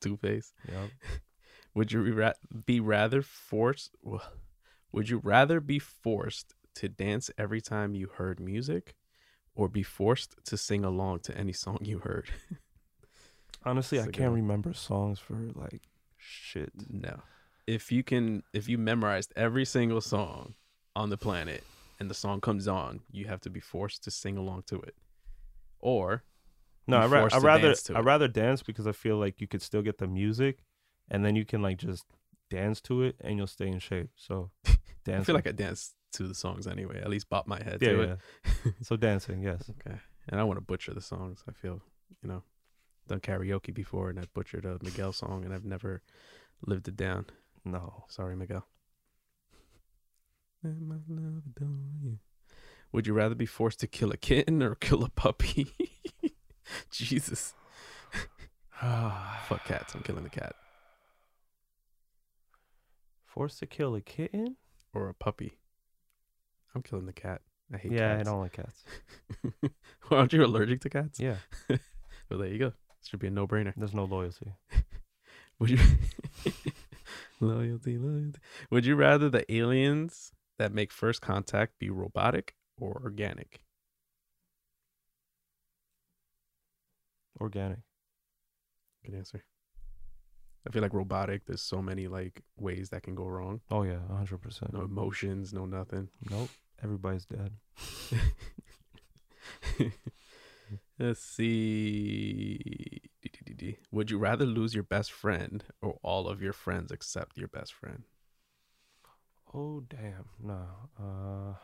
Two Face. Yep. Would you be rather forced? Would you rather be forced to dance every time you heard music, or be forced to sing along to any song you heard? <laughs> Honestly, I can't remember songs for like shit. No. If you can, if you memorized every single song on the planet and the song comes on, you have to be forced to sing along to it. Or No, I ra- I rather I rather dance because I feel like you could still get the music and then you can like just dance to it, and you'll stay in shape. So, dance. <laughs> I feel like I dance to the songs anyway. At least bop my head yeah, to yeah. it. <laughs> so dancing, yes. Okay. And I want to butcher the songs. I feel, you know, done karaoke before and I butchered a Miguel song and I've never lived it down. No, Sorry, Miguel. My love you. Would you rather be forced to kill a kitten or kill a puppy? <laughs> Jesus. <sighs> Fuck cats. I'm killing the cat. Forced to kill a kitten. Or a puppy. I'm killing the cat. I hate cats. Yeah, I don't like cats. <laughs> Well, Aren't you allergic to cats? Yeah, <laughs> Well, there you go. It should be a no brainer. there's no loyalty. <laughs> Would you loyalty, loyalty? Would you rather the aliens that make first contact be robotic or organic? Organic. Good answer. I feel like robotic. There's so many like ways that can go wrong. Oh yeah, hundred percent. No emotions, no nothing. Nope. Everybody's dead. <laughs> Let's see. Would you rather lose your best friend or all of your friends except your best friend? Oh damn. No. Uh.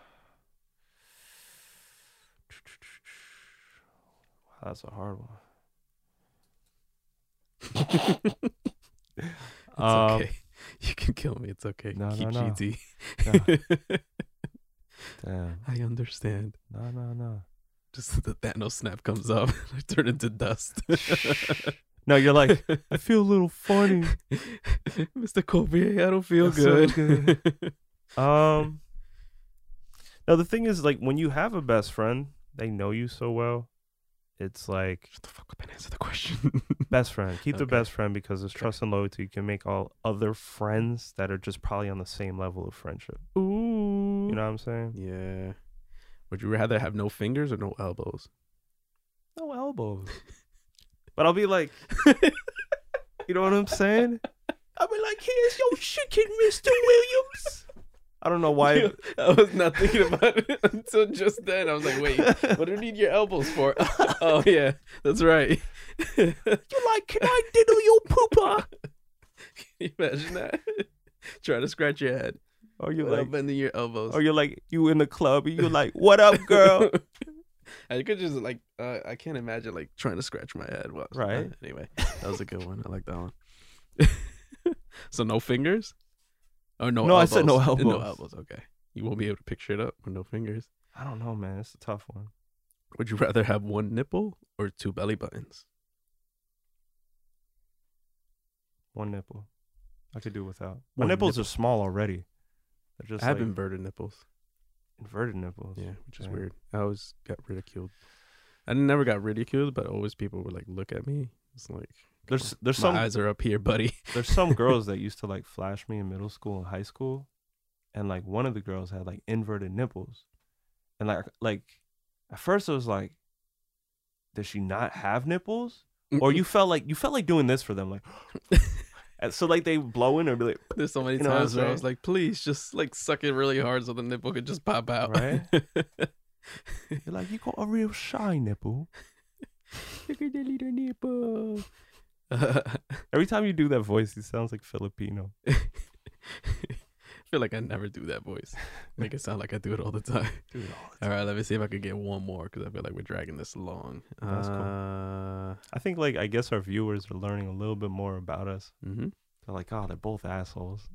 Wow, <sighs> that's a hard one. <laughs> <laughs> It's Um, okay. <laughs> You can kill me. It's okay. no, Keep no, no. GT. <laughs> Damn. I understand. No, no, no. Just the Thanos snap comes up, and I turn into dust. No, you're like, I feel a little funny. Mr. Colbier, I don't feel I feel good. Um. No, the thing is, like, when you have a best friend, they know you so well. It's like Shut the fuck up and answer the question. <laughs> best friend. Keep the best friend because it's trust and loyalty. You can make all other friends that are just probably on the same level of friendship. Ooh. You know what I'm saying? Yeah. Would you rather have no fingers or no elbows? No elbows. but I'll be like, <laughs> you know what I'm saying? I'll be like, here's your chicken, Mr. Williams. <laughs> I don't know why. <laughs> I was not thinking about it <laughs> until just then. I was like, wait, what do you need your elbows for? <laughs> oh, yeah, that's right. You're like, can I diddle your pooper? Can you imagine that? Trying to scratch your head. Or you're like, bending your elbows. or you're like, you in the club, and you're like, what up, girl? I could just like uh, I can't imagine like trying to scratch my head. Well, Right. Anyway, that was a good one. I like that one. so no fingers? Oh no. No, I said no elbows. <laughs> No elbows. elbows. Okay. You won't be able to picture it up with no fingers. I don't know, man. It's a tough one. Would you rather have one nipple or two belly buttons? One nipple. I could do without. My One nipples nipple. are small already. They're just I have like inverted nipples. inverted nipples. Yeah, which is weird. I always got ridiculed. I never got ridiculed, but always people would like look at me. It's like There's there's my some eyes are up here, buddy. <laughs> there's some girls that used to like flash me in middle school and high school, and like one of the girls had like inverted nipples, and like like at first it was like, does she not have nipples? Or you felt like you felt like doing this for them, like, <gasps> and so like they blow in or be like, <laughs> There's so many You know times where I was like, please just like suck it really hard so the nipple could just pop out. Right? <laughs> you're like, you got a real shy nipple. Look at the little nipple. <laughs> Every time you do that voice, it sounds like Filipino. <laughs> I feel like I never do that voice. Make it sound like I do it all the time. <laughs> Dude, All right, let me see if I could get one more because I feel like we're dragging this long. That's cool. uh, I think like I guess our viewers are learning a little bit more about us. hmm They're like, oh, they're both assholes.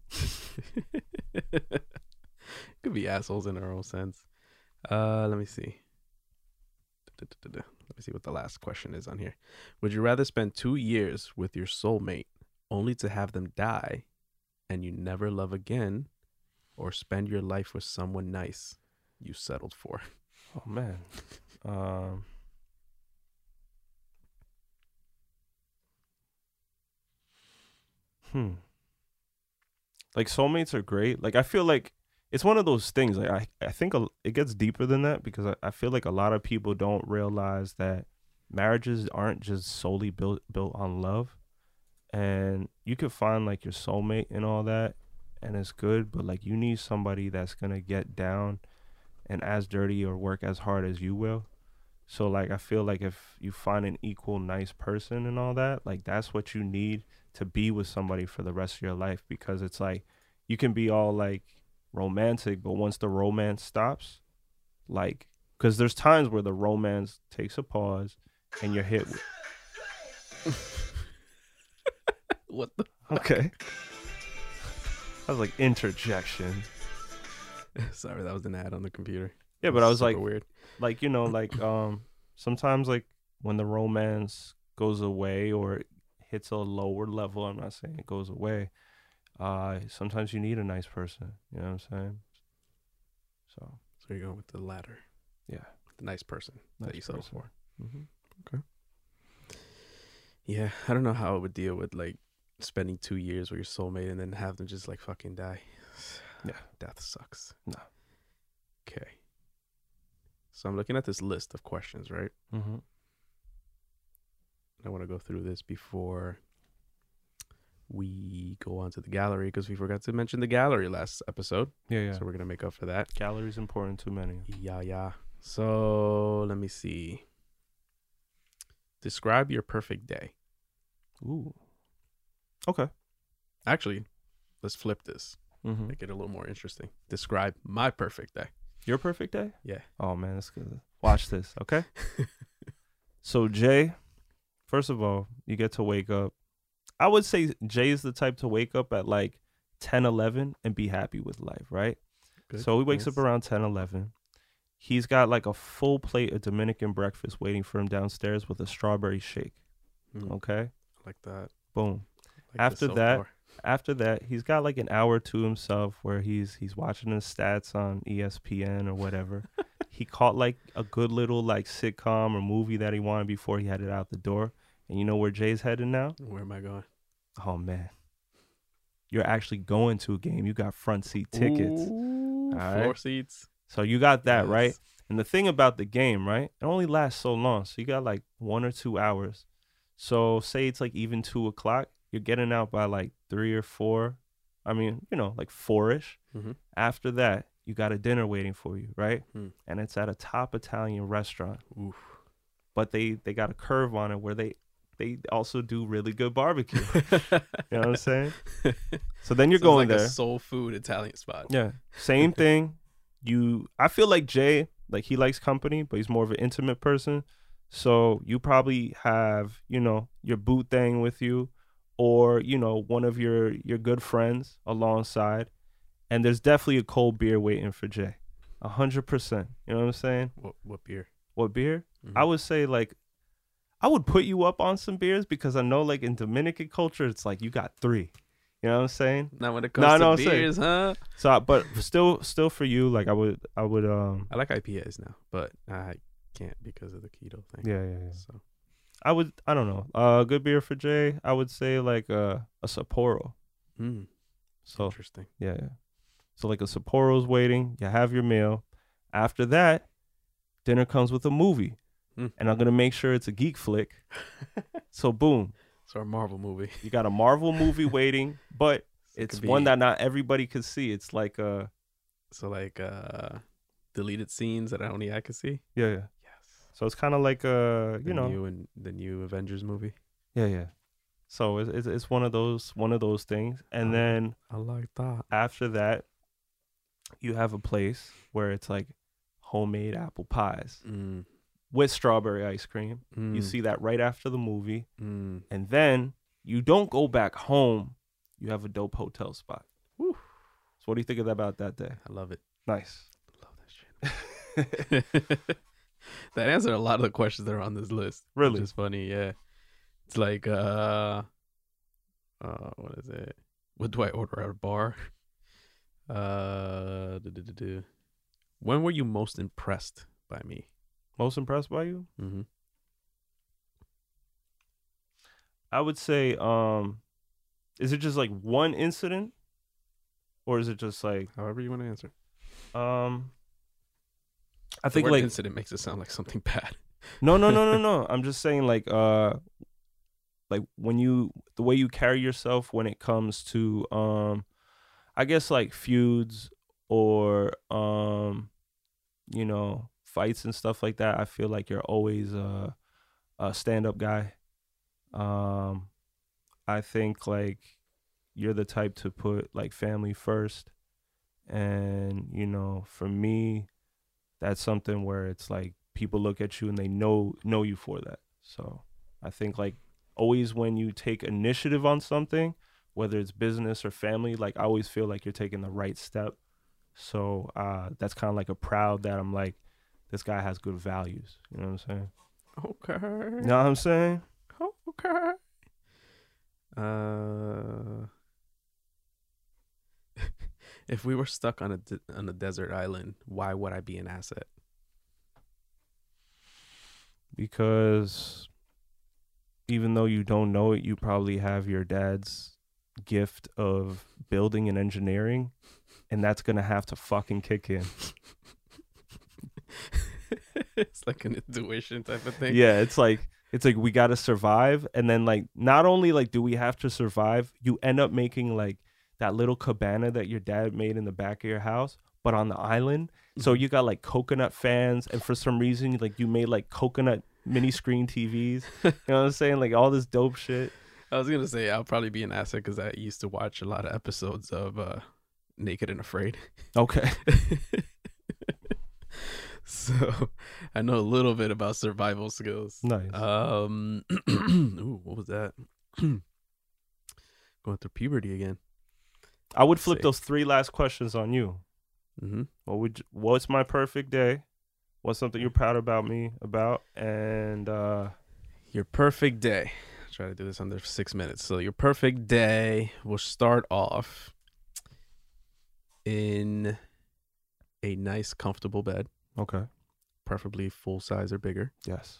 Could be assholes in our own sense. Uh, let me see. Da-da-da-da. Let me see what the last question is on here. Would you rather spend two years with your soulmate only to have them die and you never love again, or spend your life with someone nice you settled for? Oh man. Um Hmm. Like soulmates are great. Like I feel like it's one of those things. Like I, I think it gets deeper than that because I, I feel like a lot of people don't realize that marriages aren't just solely built built on love, and you could find like your soulmate and all that, and it's good. But like you need somebody that's gonna get down and as dirty or work as hard as you will. So like I feel like if you find an equal nice person and all that, like that's what you need to be with somebody for the rest of your life because it's like you can be all like romantic, but once the romance stops, like cuz there's times where the romance takes a pause and you're hit with <laughs> What the? Okay. That was like interjection. <laughs> Sorry, that was an ad on the computer. Yeah, but I was like weird. like you know like <coughs> um sometimes like when the romance goes away or hits a lower level i'm not saying it goes away uh sometimes you need a nice person you know what i'm saying so So you're going with the latter, yeah the nice person that you settle for. hmm Okay. Yeah, I don't know how I would deal with like spending two years with your soulmate and then have them just like fucking die. <sighs> Yeah. death sucks. No. Okay. So I'm looking at this list of questions, right? Mm-hmm. I want to go through this before we go on to the gallery because we forgot to mention the gallery last episode. yeah yeah So we're gonna make up for that. calories important to many Yeah, yeah. So let me see. Describe your perfect day. ooh okay Actually, let's flip this. hmm Make it a little more interesting. Describe my perfect day. your perfect day Yeah. oh man that's good watch this okay <laughs> so jay first of all you get to wake up i would say jay is the type to wake up at like 10 11 and be happy with life right Good. So he wakes Nice. up around 10, 11. He's got like a full plate of Dominican breakfast waiting for him downstairs with a strawberry shake. Mm, Okay. like that. Boom. Like After that. After that, he's got like an hour to himself where he's he's watching his stats on ESPN or whatever. <laughs> he caught like a good little like sitcom or movie that he wanted before he headed out the door. And you know where Jay's headed now? where am I going? Oh man. You're actually going to a game. You got front seat tickets. Ooh, floor seats. So you got that, right? And the thing about the game, right? It only lasts so long. So you got like one or two hours. So say it's like even two o'clock, you're getting out by like three or four. I mean, you know, like four ish. Mhm. After that, you got a dinner waiting for you, right? Hmm. And it's at a top Italian restaurant. Oof. But they they got a curve on it where they they also do really good barbecue. <laughs> you know what I'm saying? <laughs> So then you're Sounds going like there. a soul food Italian spot. Yeah. Same <laughs> thing. You I feel like Jay, like he likes company, but he's more of an intimate person. So you probably have, you know, your boot thing with you or, you know, one of your your good friends alongside. And there's definitely a cold beer waiting for Jay. A hundred percent. You know what I'm saying? What, what beer? What beer? Mhm. I would say like I would put you up on some beers because I know like in Dominican culture it's like you got three. You know what I'm saying? Not when it No, comes no, to saying- beers, huh? So, I- but still, still for you, like I would, I would, um, I like IPAs now, but I can't because of the keto thing. yeah, yeah, yeah. So I would, I don't know, uh, good beer for Jay. I would say like uh, a Sapporo. mm, So interesting. yeah, yeah. So like a Sapporo's waiting. You have your meal. After that, dinner comes with a movie, Mm. and I'm gonna make sure it's a geek flick. <laughs> so boom, It's our Marvel movie. you got a Marvel movie <laughs> waiting, but it's could one be- that not everybody could see. It's like uh, So like uh deleted scenes that only I could see. yeah, yeah. Yes. So it's kind of like uh, The you know, new and the new Avengers movie. Yeah, yeah. So it's, it's one of those one of those things, and Oh. then I like that. after that, you have a place where it's like homemade apple pies Mm, with strawberry ice cream. mm, You see that right after the movie, mm. and then you don't go back home. You have a dope hotel spot. So what do you think of that about that day? I love it. Nice. Love that shit. <laughs> that answered a lot of the questions that are on this list. Really? Which is funny, yeah. It's like uh uh what is it? What do I order at a bar? Uh duh, duh, duh. when were you most impressed by me? Most impressed by you? Mm-hmm. I would say, um, is it just like one incident, or is it just like, However you want to answer. um, I think like incident makes it sound like something <laughs> bad. No, no, no, no, <laughs> no. I'm just saying like uh like when you the way you carry yourself when it comes to um I guess like feuds or um you know fights and stuff like that, I feel like you're always a, a stand up guy. Um, I think like you're the type to put like family first, and you know, for me, that's something where it's like people look at you and they know know you for that. So I think like always when you take initiative on something, whether it's business or family, like I always feel like you're taking the right step. So uh, that's kind of like a proud that I'm like, this guy has good values. You know what I'm saying? Okay. You know what I'm saying? Okay. Uh, <laughs> if we were stuck on a de- on a desert island, why would I be an asset? Because even though you don't know it, you probably have your dad's gift of building and engineering, and that's gonna have to fucking kick in. <laughs> it's <laughs> like an intuition type of thing. Yeah, it's like it's like we gotta survive, and then like not only like do we have to survive, you end up making like that little cabana that your dad made in the back of your house, but on the island. So you got like coconut fans, and for some reason, like you made like coconut mini screen TVs. <laughs> You know what I'm saying? Like all this dope shit. I was gonna say I'll probably be an asset because I used to watch a lot of episodes of uh, Naked and Afraid. Okay. <laughs> <laughs> so I know a little bit about survival skills. Nice. Um, <clears throat> ooh, what was that? <clears throat> Going through puberty again. I would flip those three last questions on you. Mm-hmm. What would you- what's my perfect day? What's something you're proud about me about? And uh Your perfect day. Try to do this under six minutes. So your perfect day will start off in a nice, comfortable bed, okay. preferably full size or bigger. Yes.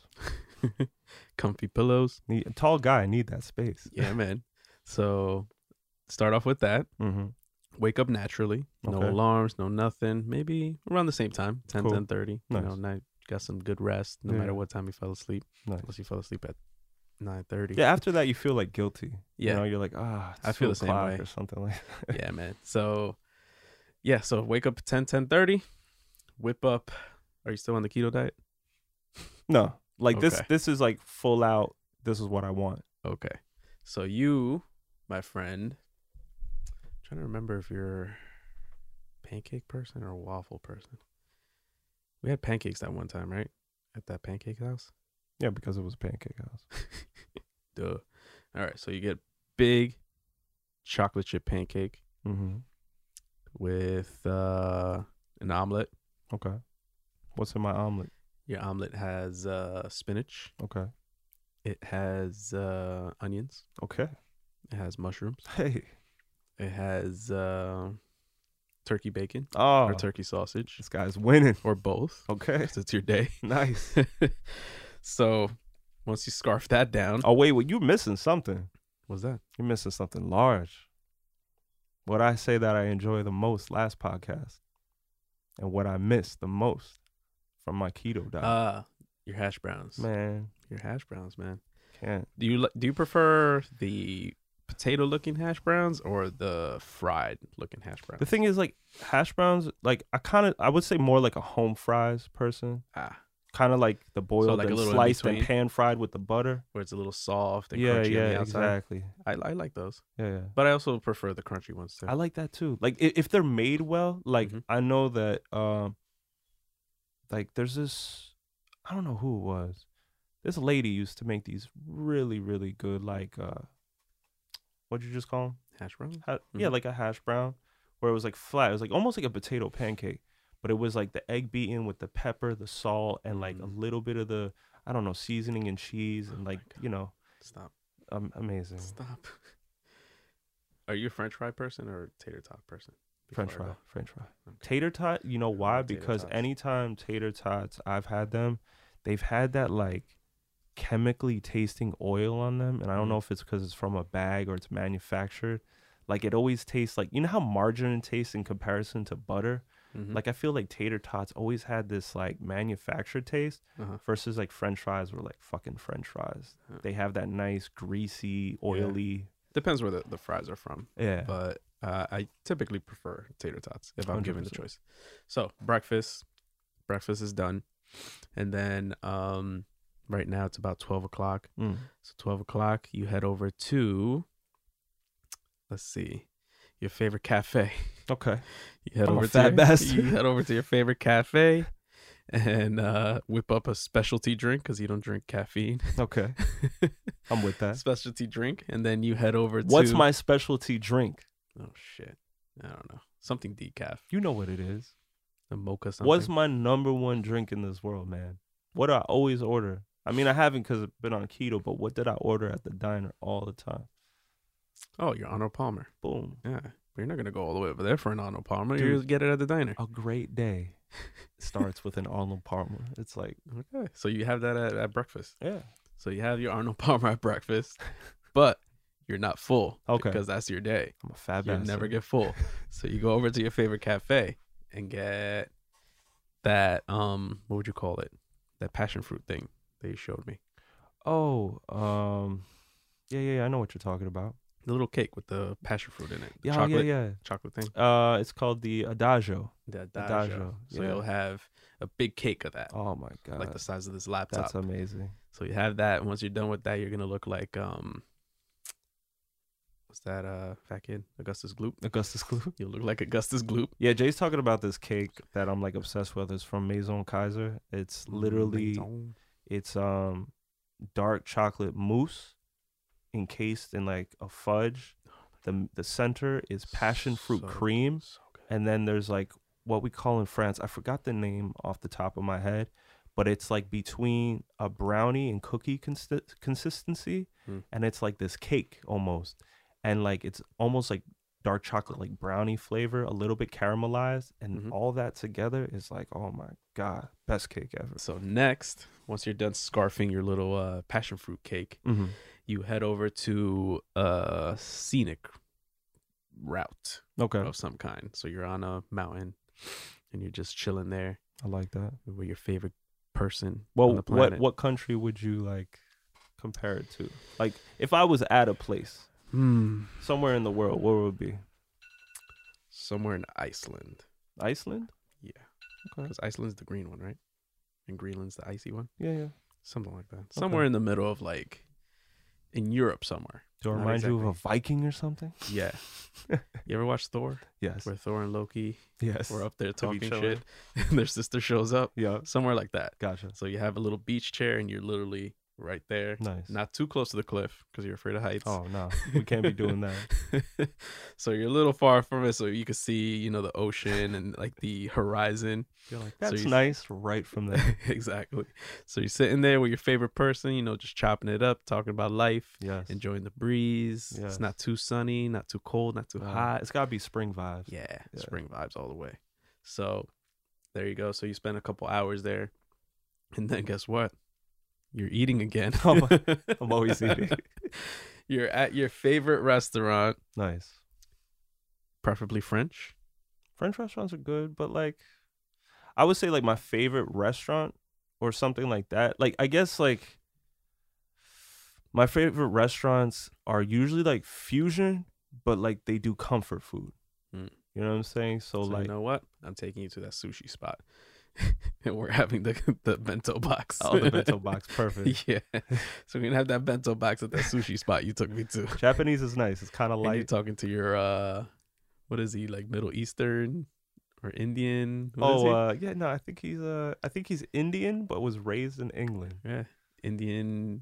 <laughs> Comfy pillows. Need, a tall guy need that space. Yeah, man. So start off with that. Mm-hmm. Wake up naturally. No Okay. alarms, no nothing. Maybe around the same time, 10, Cool. 10 30. You know, night, got some good rest no Yeah. matter what time you fell asleep. Nice. Unless you fell asleep at 9 30. Yeah, after that you feel like guilty. Yeah. You know, you're like, ah, I feel the same way. or something like That. yeah, man. So, yeah, so wake up at 10, 10 30. Whip up. Are you still on the keto diet? No. Like this Okay. this is like full out this is what I want. Okay. So, you, my friend, trying to remember if you're pancake person or a waffle person. We had pancakes that one time, right? At that pancake house? Yeah, because it was a pancake house. <laughs> Duh. All right. So, you get big chocolate chip pancake Mm-hmm. with uh, an omelet. Okay. What's in my omelet? Your omelet has uh, spinach. Okay. It has uh, onions. Okay. It has mushrooms. Hey. It has uh, turkey bacon Oh, or turkey sausage this guy's winning. or both. Okay. It's your day. Nice. <laughs> so once you scarf that down, Oh wait, well, you're missing something. what's that? You're missing something large. What I say that I enjoy the most last podcast, and what I miss the most from my keto diet. Uh your hash browns. man, Your hash browns, man. can't. Do you do you prefer the potato looking hash browns or the fried looking hash browns? The thing is, like hash browns, like I kind of, I would say more like a home fries person. ah, Kind of like the boiled like and sliced and pan fried with the butter. where it's a little soft and Yeah, crunchy yeah, on the outside. exactly. I, I like those, Yeah, yeah. but I also prefer the crunchy ones too. I like that too. Like if, if they're made well, like Mhm. I know that um like there's this I don't know who it was. This lady used to make these really, really good like uh what'd you just call them? hash brown? Ha- Yeah, Mhm. like a hash brown where it was like flat. It was like almost like a potato pancake, but it was like the egg beaten with the pepper, the salt, and like a Mm. little bit of the I don't know seasoning and cheese and Oh like you know Stop. um, amazing. Stop. <laughs> Are you a French fry person or a tater tot person? French fry. French fry. Okay. Tater tot, you know why? love tater Because tots. anytime tater tots I've had them, they've had that like chemically tasting oil on them, and I don't Mhm. know if it's because it's from a bag or it's manufactured. Like it always tastes like you know how margarine tastes in comparison to butter. Mhm. Like I feel like tater tots always had this like manufactured taste Uh-huh. versus like French fries were like fucking French fries. They have that nice greasy, oily. Depends where the, the fries are from, Yeah. but uh, I typically prefer tater tots if I'm given the choice. So breakfast, breakfast is done. And then um, right now it's about twelve o'clock. Mm. So twelve o'clock, you head over to. Let's see, your favorite cafe. <laughs> Okay. You head I'm over to your, bastard. you head over to your favorite cafe, and uh, whip up a specialty drink because you don't drink caffeine. Okay. <laughs> I'm with that. specialty drink, and then you head over to What's to my specialty drink? oh shit, I don't know something decaf, You know what it is. a mocha something. What's my number one drink in this world, man? What do I always order? I mean, I haven't because I've been on keto, but what did I order at the diner all the time? oh, your Arnold Palmer. Boom. Yeah, you're not gonna go all the way over there for an Arnold Palmer. Dude. You get it at the diner. A great day <laughs> starts with an Arnold Palmer. It's like, Okay, so you have that at, at breakfast. yeah. So you have your Arnold <laughs> Palmer at breakfast, but you're not full. Okay. because that's your day. I'm a fat You never get full. <laughs> so you go over to your favorite cafe and get that um what would you call it? That passion fruit thing that you showed me. Oh, um, yeah, yeah, yeah, I know what you're talking about. The little cake with the passion fruit in it. The Yeah, chocolate yeah, chocolate thing. Uh, it's called the Adagio. The Adagio, adagio. So yeah. you'll have a big cake of that. Oh my god, like the size of this laptop. that's amazing. so you have that. and Once you're done with that, you're gonna look like um what's that uh fat kid? Augustus Gloop. Augustus Gloop. <laughs> You'll look like Augustus Gloop. Yeah, Jay's talking about this cake that I'm like obsessed with. It's from Maison Kayser. It's literally Maison. it's um dark chocolate mousse encased in like a fudge. The the center is passion fruit So- cream, so and then there's like what we call in France. I forgot the name off the top of my head, but it's like between a brownie and cookie consi- consistency, Hmm. and it's like this cake almost, and like it's almost like dark chocolate, like brownie flavor, a little bit caramelized, and Mhm. all that together is like, oh my god, best cake ever. So next, once you're done scarfing your little uh, passion fruit cake, Mm-hmm. You head over to a scenic route Okay, of some kind. So you're on a mountain and you're just chilling there I like that. with your favorite person Well, what what country would you like compare it to? Like, if I was at a place Hmm. somewhere in the world, where would it be? Somewhere in Iceland. Iceland? Yeah. Okay. Because Iceland's the green one, right? And Greenland's the icy one. Yeah, yeah. Something like that. Somewhere in the middle of like in Europe somewhere. Do I remind you of a. Viking or something? Yeah. <laughs> you ever watch Thor? Yes. Where Thor and Loki Yes. were up there talking shit <laughs> and their sister shows up. Yeah. Somewhere like that. Gotcha. So you have a little beach chair and you're literally right there. Nice. Not too close to the cliff because you're afraid of heights. Oh no, we can't be doing that. <laughs> so you're a little far from it so you can see, you know, the ocean and like the horizon. You're like, So that's you- nice, right from there. <laughs> exactly. So you're sitting there with your favorite person, you know, just chopping it up, talking about life, Yes. enjoying the breeze. Yes. It's not too sunny, not too cold, not too Uh, hot. It's gotta be spring vibes. Yeah, Yeah. spring vibes all the way. So there you go. So you spend a couple hours there, and then guess what? You're eating again. <laughs> I'm- <laughs> I'm always eating. You're at your favorite restaurant, Nice. preferably French. French restaurants are good, but like, I would say like my favorite restaurant or something like that. Like, I guess like my favorite restaurants are usually like fusion, but like they do comfort food. Mm. You know what I'm saying? So, So like, you know what? I'm taking you to that sushi spot, <laughs> and we're having the <laughs> the bento box. oh, the <laughs> bento box, perfect. yeah. So we're gonna have that bento box at that sushi spot you took me to. Japanese is nice. It's kind of And you're light. talking to your uh, what is he like? Middle Eastern or Indian? What is Oh, uh, yeah, no, I think he's uh, I think he's Indian, but was raised in England. yeah, Indian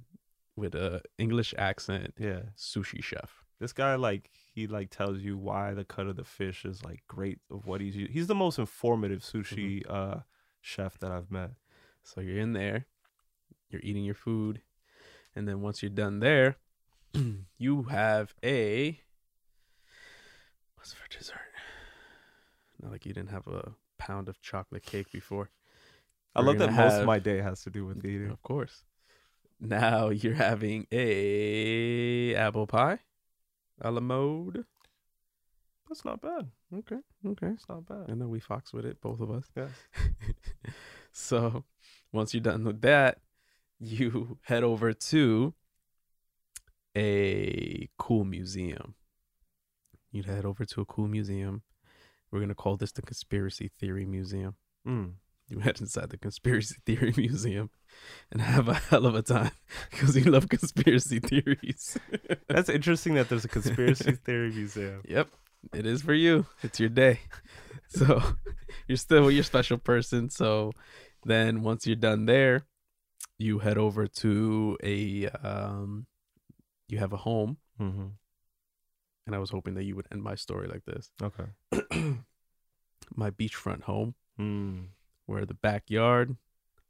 with a English accent, Yeah, sushi chef. this guy like he like tells you why the cut of the fish is like great of what he's. He's the most informative sushi uh chef that I've met. So you're in there, you're eating your food, and then once you're done there, <clears throat> you have a what's for dessert? Not like you didn't have a pound of chocolate cake before. I We're love that most have- of my day has to do with eating. Of course. Now you're having a apple pie, a la mode. That's not bad. Okay, okay. It's not bad. And then we fox with it, both of us. Yes. <laughs> <laughs> so once you're done with that, you <laughs> head over to a cool museum. You'd head over to a cool museum. We're gonna call this the conspiracy theory museum. Mm. you head inside the conspiracy <laughs> theory museum and have a hell of a time because you love conspiracy theories. That's interesting that there's a conspiracy theory museum. Yep, it is for you. It's your day. <laughs> So <laughs> you're still your special person. So then once you're done there, you head over to a um you have a home Mm-hmm. and I was hoping that you would end my story like this. Okay. <clears throat> my beachfront home Mm. where the backyard,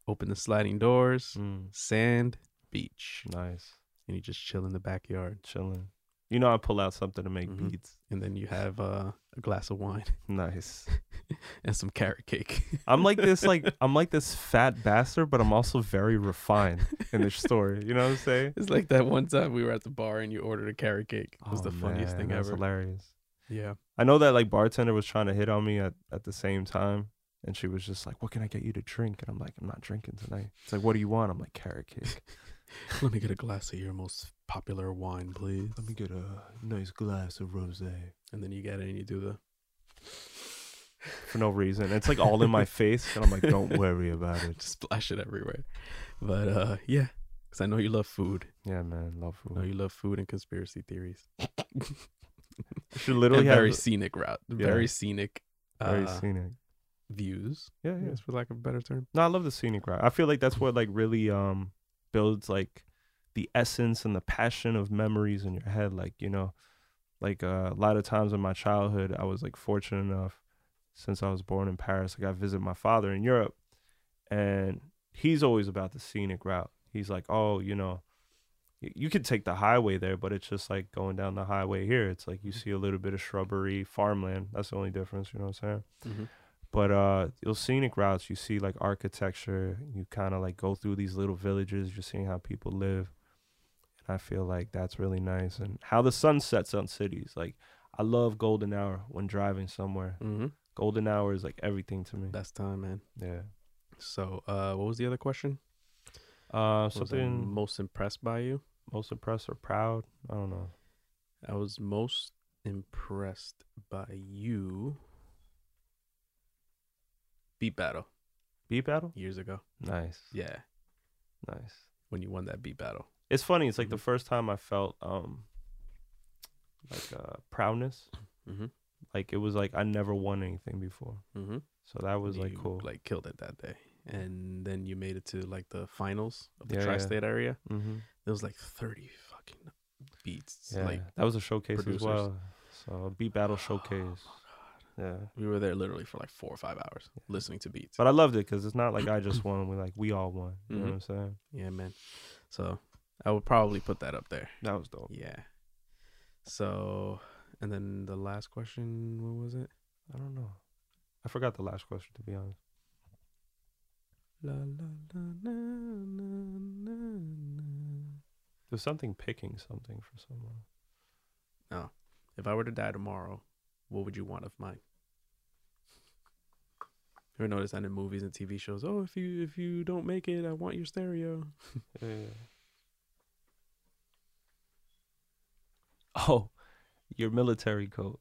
open the sliding doors, Mm. sand, beach, Nice. and you just chill in the backyard. Chilling. You know, I pull out something to make Mhm. beats. And then you have uh, a glass of wine <laughs> Nice. <laughs> and some carrot cake. I'm like this, <laughs> like I'm like this fat bastard, but I'm also very refined in this story. You know what I'm saying? It's like that one time we were at the bar and you ordered a carrot cake. It was Oh, the funniest man, thing that's ever. Hilarious. Yeah. I know that like bartender was trying to hit on me at, at the same time. And she was just like, What can I get you to drink? And I'm like, I'm not drinking tonight. It's like, what do you want? I'm like, carrot cake. Let me get a glass of your most popular wine, please. Let me get a nice glass of rose. And then you get it and you do the. For no reason. It's like all in my <laughs> face. And I'm like, Don't worry about it. Just splash it everywhere. But uh, yeah, because I know you love food. Yeah, man. Love food. I know you love food and conspiracy theories. <laughs> You should literally have very scenic route. Yeah. Very scenic very uh, scenic. views. Yeah, yeah. Yes, for lack of a better term. No, I love the scenic route. I feel like that's what like really um builds like the essence and the passion of memories in your head. Like, you know, like uh, a lot of times in my childhood I was like fortunate enough since I was born in Paris, like I got to visit my father in Europe and he's always about the scenic route. He's like, Oh, you know, you could take the highway there, but it's just like going down the highway here. It's like you see a little bit of shrubbery, farmland. That's the only difference, you know what I'm saying? Mm-hmm. But uh those scenic routes, you see like architecture, you kind of like go through these little villages, you're seeing how people live. I feel like that's really nice and how the sun sets on cities. Like I love golden hour when driving somewhere. Mm-hmm. Golden hour is like everything to me. Best time, man. Yeah. So, uh, what was the other question? Uh What was I something most impressed by you? most impressed or proud? I don't know. I was most impressed by you. Beat battle Beat battle? years ago. Nice. Yeah, Nice. when you won that beat battle. It's funny, it's like the Mhm. first time I felt um like uh proudness. Mm-hmm. Like it was like I never won anything before. Mm-hmm. So that was like cool. Like killed it that day, and then you made it to like the finals of the Yeah, yeah. tri-state area. mm-hmm. There was like thirty fucking beats. Yeah, Like that was a showcase producers. as well. So a beat battle showcase. Oh, Yeah, we were there literally for like four or five hours listening to beats. but I loved it because it's not like I just won. We like we all won. You know Mhm. what I'm saying? yeah, man. So I would probably put that up there. That was dope. Yeah. So, and then the last question, what was it? I don't know. I forgot the last question to be honest. La la la na na na. There's something picking something for someone. Oh. If I were to die tomorrow, what would you want of mine? You ever notice that in movies and TV shows? Oh, if you if you don't make it, I want your stereo. <laughs> Yeah. Oh, your military coat.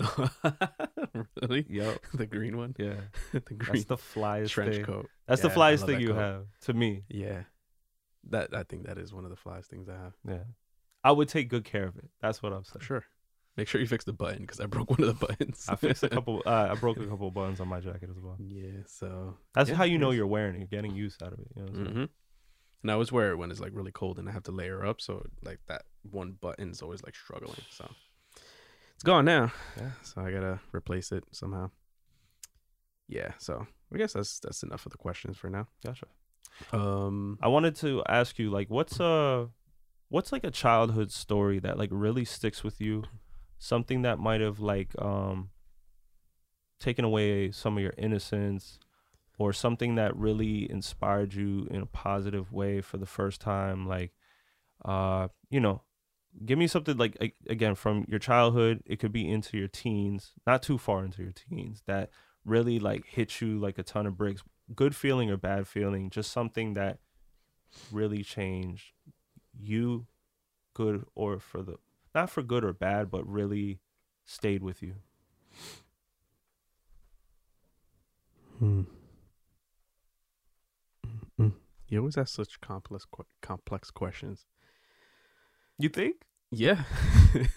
<laughs> really? Yep. <laughs> The green one? Yeah. <laughs> the green That's the flyest trench thing. coat. That's Yeah, the I flyest love thing that you coat. have to me. Yeah. That I think that is one of the flyest things I have. Yeah. I would take good care of it. That's what I'm For saying. sure. Make sure you fix the button because I broke one of the buttons. I fixed a couple. Uh, I broke a couple of buttons on my jacket as well. Yeah, so That's Yeah, how you know yes. you're wearing it. You're getting use out of it. You know what I'm saying? hmm And I always wear it when it's like really cold and I have to layer up. So like that one button is always like struggling. So it's gone now. Yeah. So I gotta replace it somehow. Yeah. So I guess that's that's enough of the questions for now. Gotcha. Um. I wanted to ask you, like, what's uh what's like a childhood story that like really sticks with you? Something that might have like um taken away some of your innocence or something that really inspired you in a positive way for the first time like uh you know give me something like again from your childhood it could be into your teens not too far into your teens that really like hit you like a ton of bricks good feeling or bad feeling just something that really changed you good or for the not for good or bad but really stayed with you hmm. You always ask such complex complex questions. You think? Yeah.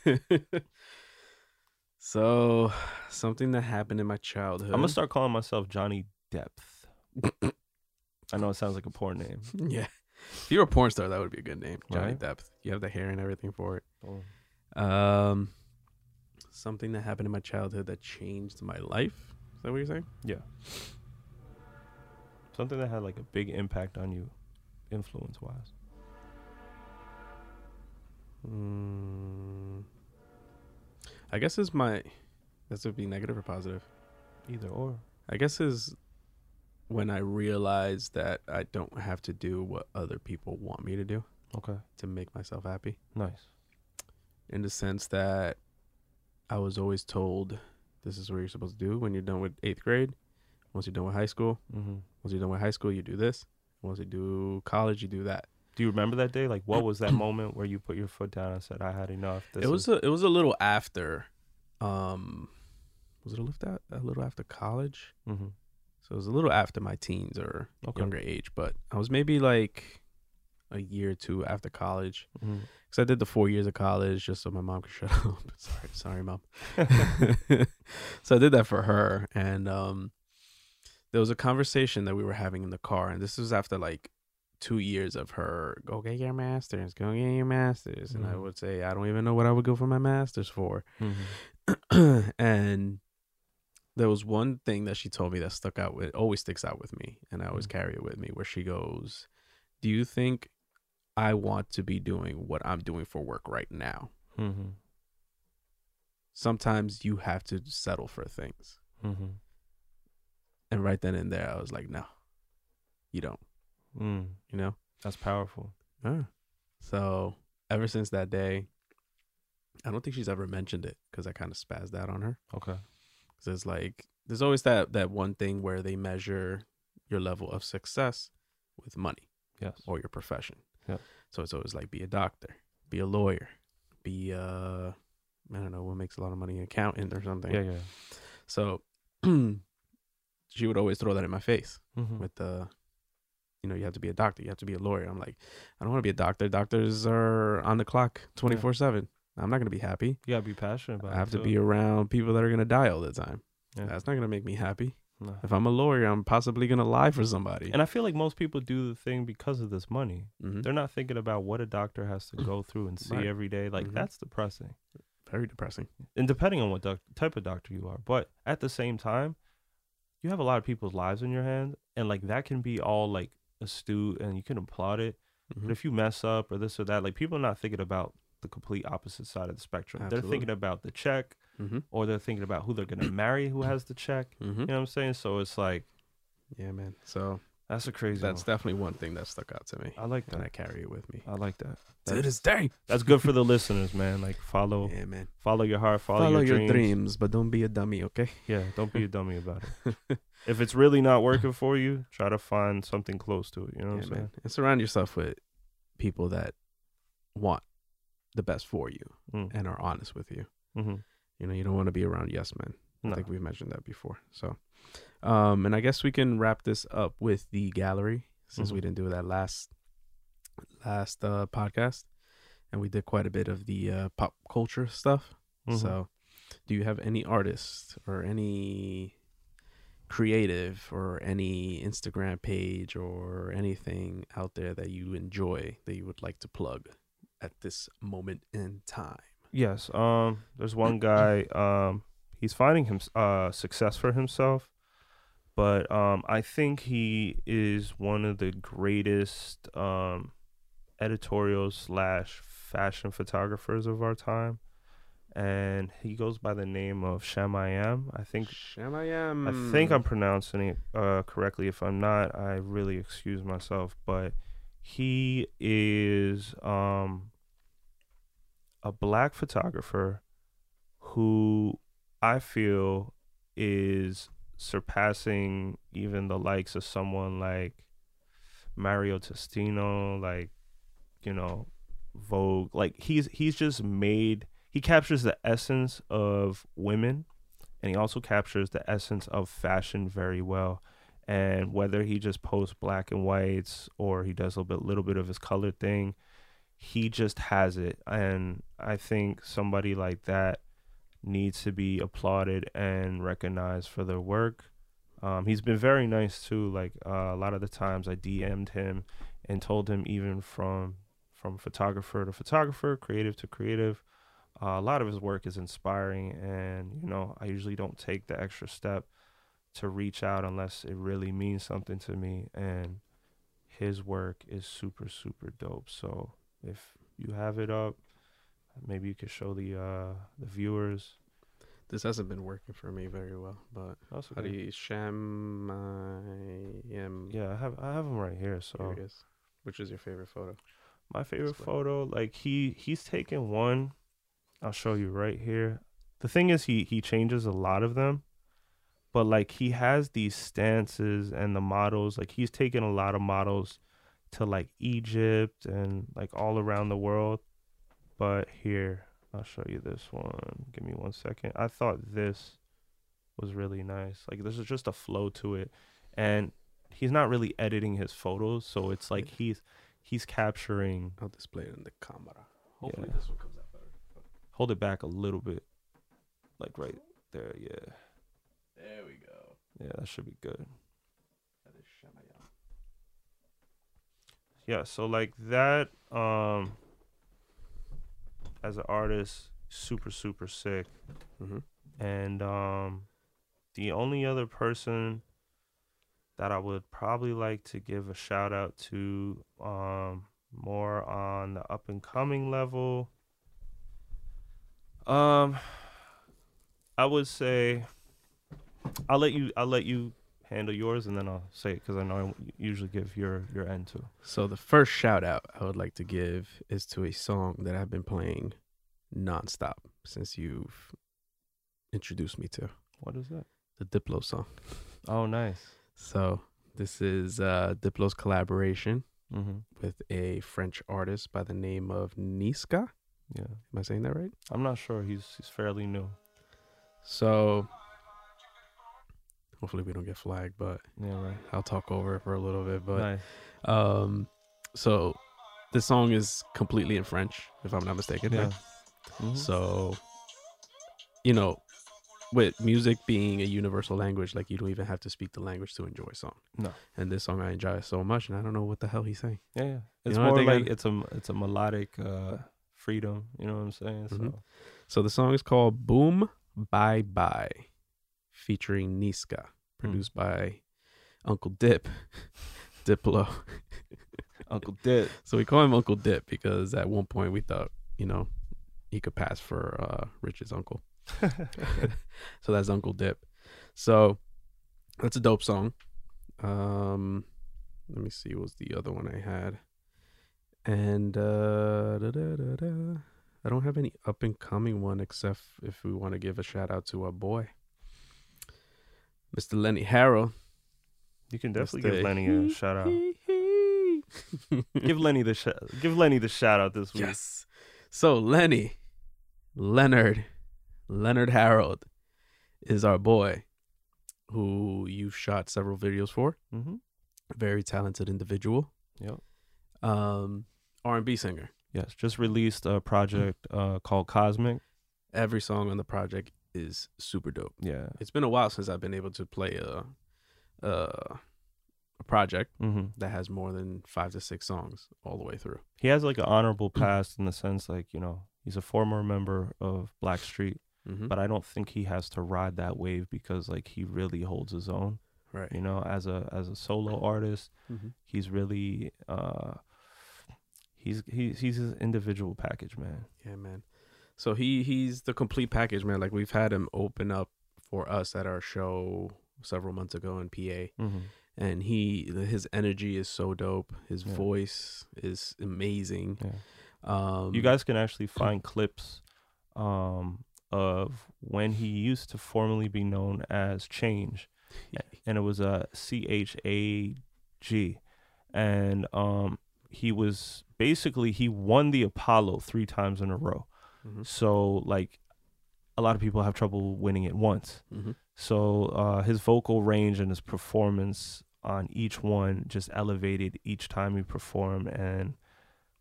<laughs> so, something that happened in my childhood. I'm gonna start calling myself Johnny Depth. <coughs> I know it sounds like a porn name. <laughs> Yeah. If you were a porn star, that would be a good name. Johnny Right? Depth. You have the hair and everything for it. Oh. Um, something that happened in my childhood that changed my life. Is that what you're saying? Yeah. Something that had like a big impact on you, influence wise. Mm, I guess is my. This would be negative or positive. Either or. I guess is when I realized that I don't have to do what other people want me to do Okay. to make myself happy. Nice. In the sense that I was always told this is what you're supposed to do when you're done with eighth grade. Once you're done with high school, Mm-hmm. once you're done with high school, you do this. Once you do college, you do that. Do you remember that day? Like, what was that <clears throat> moment where you put your foot down and said, "I had enough"? This it was is- a, it was a little after, um, was it a little after, a little after college? Mhm. So it was a little after my teens or Okay. younger age, but I was maybe like a year or two after college because I did the four years of college just so my mom could <laughs> shut up. sorry, sorry, mom. <laughs> <laughs> so I did that for her, and um, there was a conversation that we were having in the car, and this was after like two years of her go get your masters, go get your masters, and I Mhm. would say I don't even know what I would go for my masters for, Mhm. <clears throat> and there was one thing that she told me that stuck out with always sticks out with me and i always Mm. carry it with me where she goes do you think i want to be doing what i'm doing for work right now Mhm. sometimes you have to settle for things Mhm. And right then and there i was like no you don't Mm. you know That's powerful. So ever since that day i don't think she's ever mentioned it because i kind of spazzed out on her Okay. Because it's like there's always that that one thing where they measure your level of success with money Yes. or your profession. Yeah. So it's always like be a doctor, be a lawyer, be uh I don't know what makes a lot of money, an accountant or something. Yeah. Yeah. So <clears throat> she would always throw that in my face Mhm. with the you know, you have to be a doctor, you have to be a lawyer. I'm like, I don't want to be a doctor. Doctors are on the clock 24/7. I'm not going to be happy. You gotta be passionate about I have to too. be around people that are going to die all the time. Yeah. That's not going to make me happy. No. If I'm a lawyer, I'm possibly going to lie for somebody. And I feel like most people do the thing because of this money. Mhm. They're not thinking about what a doctor has to go <clears throat> through and see Right. every day. Like Mhm. that's depressing. Very depressing. And depending on what doc- type of doctor you are, but at the same time, you have a lot of people's lives in your hands, and like that can be all like astute and you can applaud it. Mhm. But if you mess up or this or that, like people are not thinking about the complete opposite side of the spectrum. They're thinking about the check, Mhm. or they're thinking about who they're gonna marry who <clears throat> has the check. Mhm. You know what I'm saying? So it's like Yeah, man. So that's a crazy. that's one. definitely one thing that stuck out to me, I like and I that. carry it with me I like that. to this day. that's good for the listeners, man. Like follow, Yeah, man. follow your heart, follow, Follow, your, your, dreams. dreams. but don't be a dummy, okay? Yeah, don't be a dummy about it. <laughs> if it's really not working for you, try to find something close to it. You know what yeah, I'm saying? man. And surround yourself with people that want the best for you Mm. and are honest with you. hmm You know, you don't want to be around yes men. I think we've mentioned that before. So, um, and I guess we can wrap this up with the gallery since we Mhm. didn't do that last last uh, podcast, and we did quite a bit of the uh, pop culture stuff. Mhm. So, do you have any artists or any creative or any Instagram page or anything out there that you enjoy that you would like to plug at this moment in time? Yes. Um. There's one guy. Um. He's finding him uh success for himself, but um. I think he is one of the greatest um, editorial slash fashion photographers of our time, and he goes by the name of Shamayam. I think Shamayam. I think I'm pronouncing it uh, correctly. If I'm not, I really excuse myself. But he is um, a black photographer who I feel is surpassing even the likes of someone like Mario Testino, like you know Vogue. Like he's he's just made he captures the essence of women and he also captures the essence of fashion very well and whether he just posts black and whites or he does a little bit little bit of his color thing he just has it and i think somebody like that needs to be applauded and recognized for their work. Um, he's been very nice too like uh, a lot of the times i dm'd him and told him even from from photographer to photographer creative to creative uh, a lot of his work is inspiring and you know i usually don't take the extra step to reach out unless it really means something to me and his work is super super dope. So if you have it up maybe you could show the uh the viewers This hasn't been working for me very well, but That's how do okay. you sham I am yeah i have i have him right here so here it is. Which is your favorite photo? my favorite Display. photo like he he's taken one i'll show you right here the thing is he he changes a lot of them but like he has these stances and the models like he's taken a lot of models to like egypt and like all around the world but here i'll show you this one. Give me one second. I thought this was really nice. Like there's just a flow to it. And he's not really editing his photos so it's like he's he's capturing I'll display it in the camera. Hopefully Yeah. this one comes out better. hold it back a little bit. Like right there yeah. There we go. yeah that should be good. Is yeah so like that um as an artist super super sick Mm-hmm. and um the only other person that I would probably like to give a shout out to um more on the up and coming level um I would say I'll let you I'll let you handle yours and then I'll say it cuz I know I usually give your your end too. So the first shout out I would like to give is to a song that I've been playing nonstop since you've introduced me to What is that? the Diplo song. Oh, nice. So this is uh, Diplo's collaboration Mhm. with a French artist by the name of Niska. Yeah. Am I saying that right? I'm not sure. He's he's fairly new. So hopefully we don't get flagged, but Yeah, right. I'll talk over it for a little bit. But nice. um, so this song is completely in French, if I'm not mistaken. Yeah. right? Mhm. So, you know, with music being a universal language, like you don't even have to speak the language to enjoy a song. No. And this song I enjoy so much, and I don't know what the hell he's saying. Yeah, yeah. It's know more like got- it's a it's a melodic uh freedom. You know what I'm saying? So Mhm. So the song is called "Boom Bye Bye," featuring Niska, produced by Uncle Dip, Diplo. Uncle Dip. <laughs> So we call him Uncle Dip because at one point we thought, you know, he could pass for uh, Rich's uncle. <laughs> so that's Uncle Dip. So that's a dope song. Um, let me see, what was the other one I had? And uh, da, da, da. I don't have any up and coming one except if we want to give a shout out to our boy, Mr. Lenny Harrell. You can definitely Mr. give Lenny a shout out. <laughs> give Lenny the sh- give Lenny the shout out this week. Yes. So Lenny, Leonard, Leonard Harold is our boy who you've shot several videos for. Mm-hmm. Very talented individual. Yep. Um, R&B singer. Yes. Just released a project uh called Cosmic. Every song on the project is super dope. Yeah. It's been a while since I've been able to play a a, a project Mm-hmm. that has more than five to six songs all the way through. He has like an honorable past in the sense like you know he's a former member of Blackstreet, Mm-hmm. but I don't think he has to ride that wave because like he really holds his own. right. You know, as a as a solo artist, Mm-hmm. he's really uh he's he's he's his individual package, man. Yeah, man. So he he's the complete package, man. Like we've had him open up for us at our show several months ago in PA, Mm-hmm. and he his energy is so dope. His Yeah. voice is amazing. Yeah. Um, You guys can actually find clips um of when he used to formerly be known as Change. and it was a C H A G, and um, he was basically he won the Apollo three times in a row. Mhm. So like, a lot of people have trouble winning it once. Mm-hmm. So uh, his vocal range and his performance on each one just elevated each time he performed, and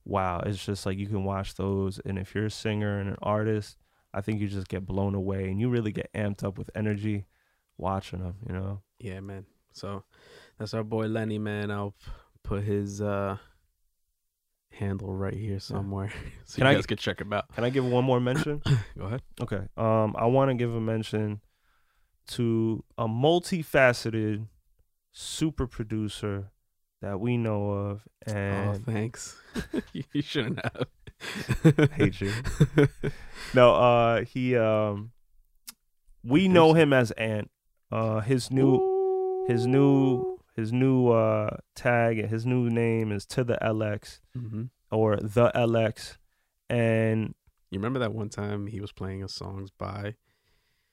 wow, it's just like you can watch those, and if you're a singer and an artist, I think you just get blown away, and you really get amped up with energy watching them. You know. Yeah, man. So that's our boy Lenny, man. I'll put his uh handle right here somewhere <laughs> so Can you I guys g- can check him out. Can I give one more mention? <coughs> Go ahead. Okay. Um, I want to give a mention to a multifaceted super producer that we know of, oh, thanks. you, <laughs> you shouldn't have. <laughs> hate you. no, uh, he um, we know him as Ant. Uh, his new his new his new uh tag, his new name is to the LX hmm or the LX, and You remember that one time he was playing us songs by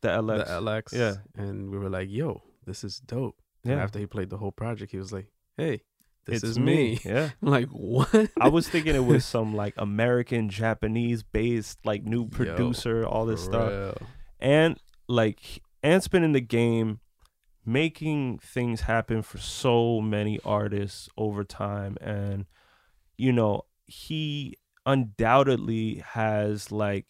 the LX. the LX? Yeah. And we were like, yo, this is dope. And yeah, after he played the whole project, he was like, hey, this it's is me. Yeah. I'm <laughs> like, what? I was thinking it was some like American Japanese based like new producer, all this stuff. real. And like Ant's been in the game making things happen for so many artists over time and you know, he undoubtedly has like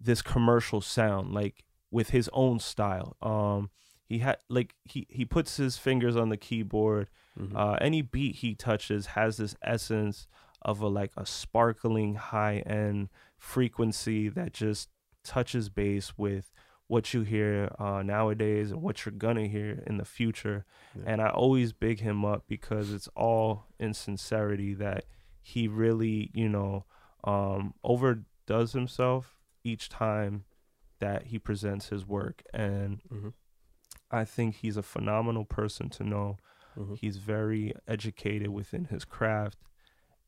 this commercial sound like with his own style. Um he had like he he puts his fingers on the keyboard Mhm. uh, any beat he touches has this essence of a like a sparkling high end frequency that just touches base with what you hear uh, nowadays and what you're gonna hear in the future. Yeah. And I always big him up because it's all in sincerity that he really, you know, um, overdoes himself each time that he presents his work. And Mhm. I think he's a phenomenal person to know Mhm. he's very educated within his craft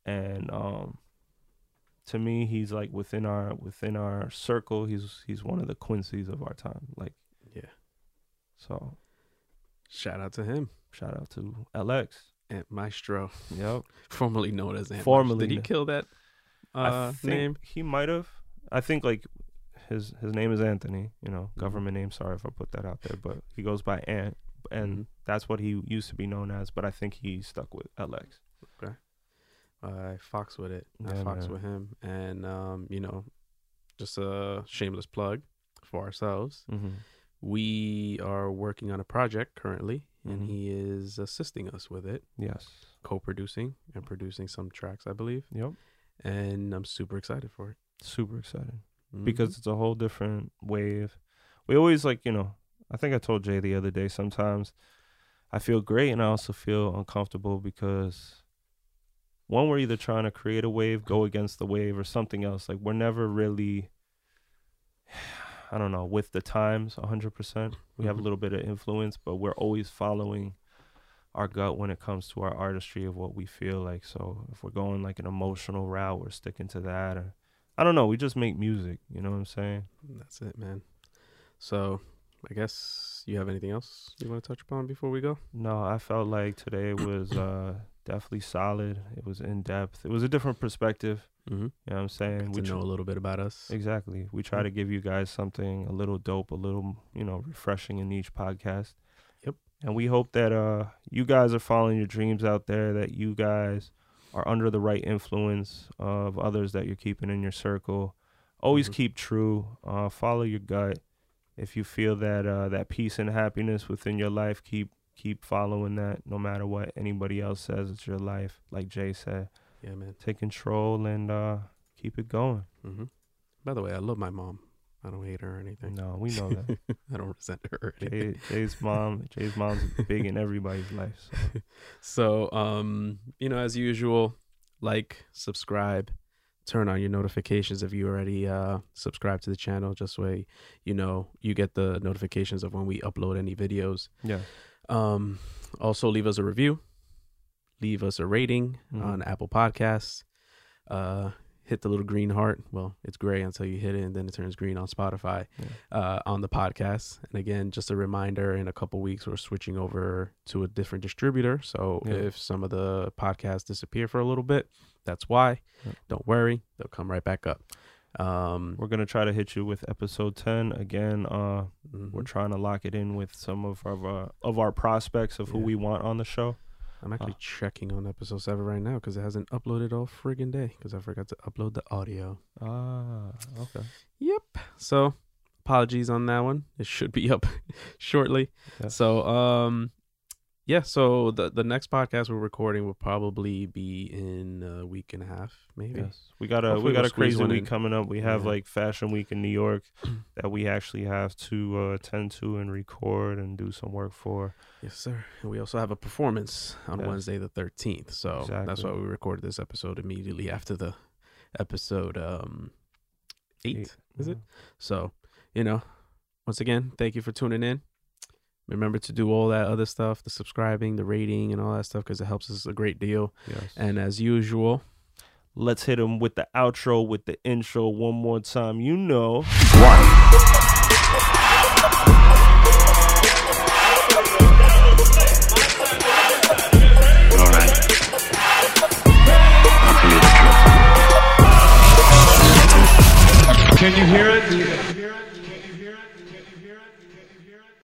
and um to me he's like within our within our circle he's he's one of the quincy's of our time like Yeah. so Shout out to him. shout out to lx And Maestro, yep <laughs> formerly known as Ant. Formerly. Did he kill that uh, i think name? he might have i think like his his name is anthony you know government name sorry if i put that out there but he goes by ant and Mhm. that's what he used to be known as but i think he stuck with lx I fox with it. I fox man. with him, and um, you know, just a shameless plug for ourselves. mm-hmm. We are working on a project currently, and Mhm. he is assisting us with it, yes co-producing and producing some tracks, I believe. yep And I'm super excited for it super excited Mhm. because it's a whole different wave. We always like, you know, I think I told Jay the other day, sometimes I feel great and I also feel uncomfortable because one, we're either trying to create a wave, go against the wave, or something else. Like, we're never really, <sighs> I don't know, with the times 100%. We have a Mhm. little bit of influence, but we're always following our gut when it comes to our artistry of what we feel like. So if we're going like an emotional route, we're sticking to that. Or I don't know, we just make music. You know what I'm saying? that's it, man. So, I guess you have anything else you want to touch upon before we go? No, I felt like today was uh, definitely solid. It was in depth. It was a different perspective. Mm-hmm. You know what I'm saying? to We tr- know a little bit about us. exactly. We try Yeah. to give you guys something a little dope, a little you know refreshing in each podcast. Yep. And we hope that uh you guys are following your dreams out there. That you guys are under the right influence of others that you're keeping in your circle. Always Mhm. keep true. Uh, follow your gut. If you feel that uh, that peace and happiness within your life, keep keep following that. No matter what anybody else says, it's your life. Like Jay said, Yeah, man. take control and uh, keep it going. Mm-hmm. By the way, I love my mom. I don't hate her or anything. No, we know that. <laughs> I don't resent her or. Jay, Jay's mom, Jay's mom's big in everybody's life. So. <laughs> So, um, you know, as usual, like, subscribe, turn on your notifications if you already uh subscribe to the channel. Just so you know you get the notifications of when we upload any videos. Yeah, Um, also leave us a review, leave us a rating Mhm. on Apple Podcasts. Uh, hit the little green heart. Well, it's gray until you hit it, and then it turns green on Spotify. Yeah. Uh, on the podcast. And again, just a reminder: in a couple weeks, we're switching over to a different distributor. So Yeah. if some of the podcasts disappear for a little bit, that's why. Yeah. Don't worry; they'll come right back up. Um, We're gonna try to hit you with episode ten again. Uh, mhm. we're trying to lock it in with some of our of our prospects of who Yeah. we want on the show. I'm actually uh, checking on episode seven right now because it hasn't uploaded all friggin' day because I forgot to upload the audio. Ah, okay. Yep. So apologies on that one. It should be up <laughs> shortly. Yes. So um yeah, so the the next podcast we're recording will probably be in a week and a half, maybe. Yes, we got a Hopefully we got we'll a crazy week in. coming up. We have Yeah. like Fashion Week in New York <clears throat> that we actually have to uh, attend to and record and do some work for. Yes, sir. And we also have a performance on Yes. Wednesday the 13th. So that's why we recorded this episode immediately after the episode um 8. Is it? So, you know, once again, thank you for tuning in remember to do all that other stuff the subscribing the rating and all that stuff because it helps us a great deal. Yes. and as usual let's hit them with the outro with the intro one more time. You know. All right can you hear it?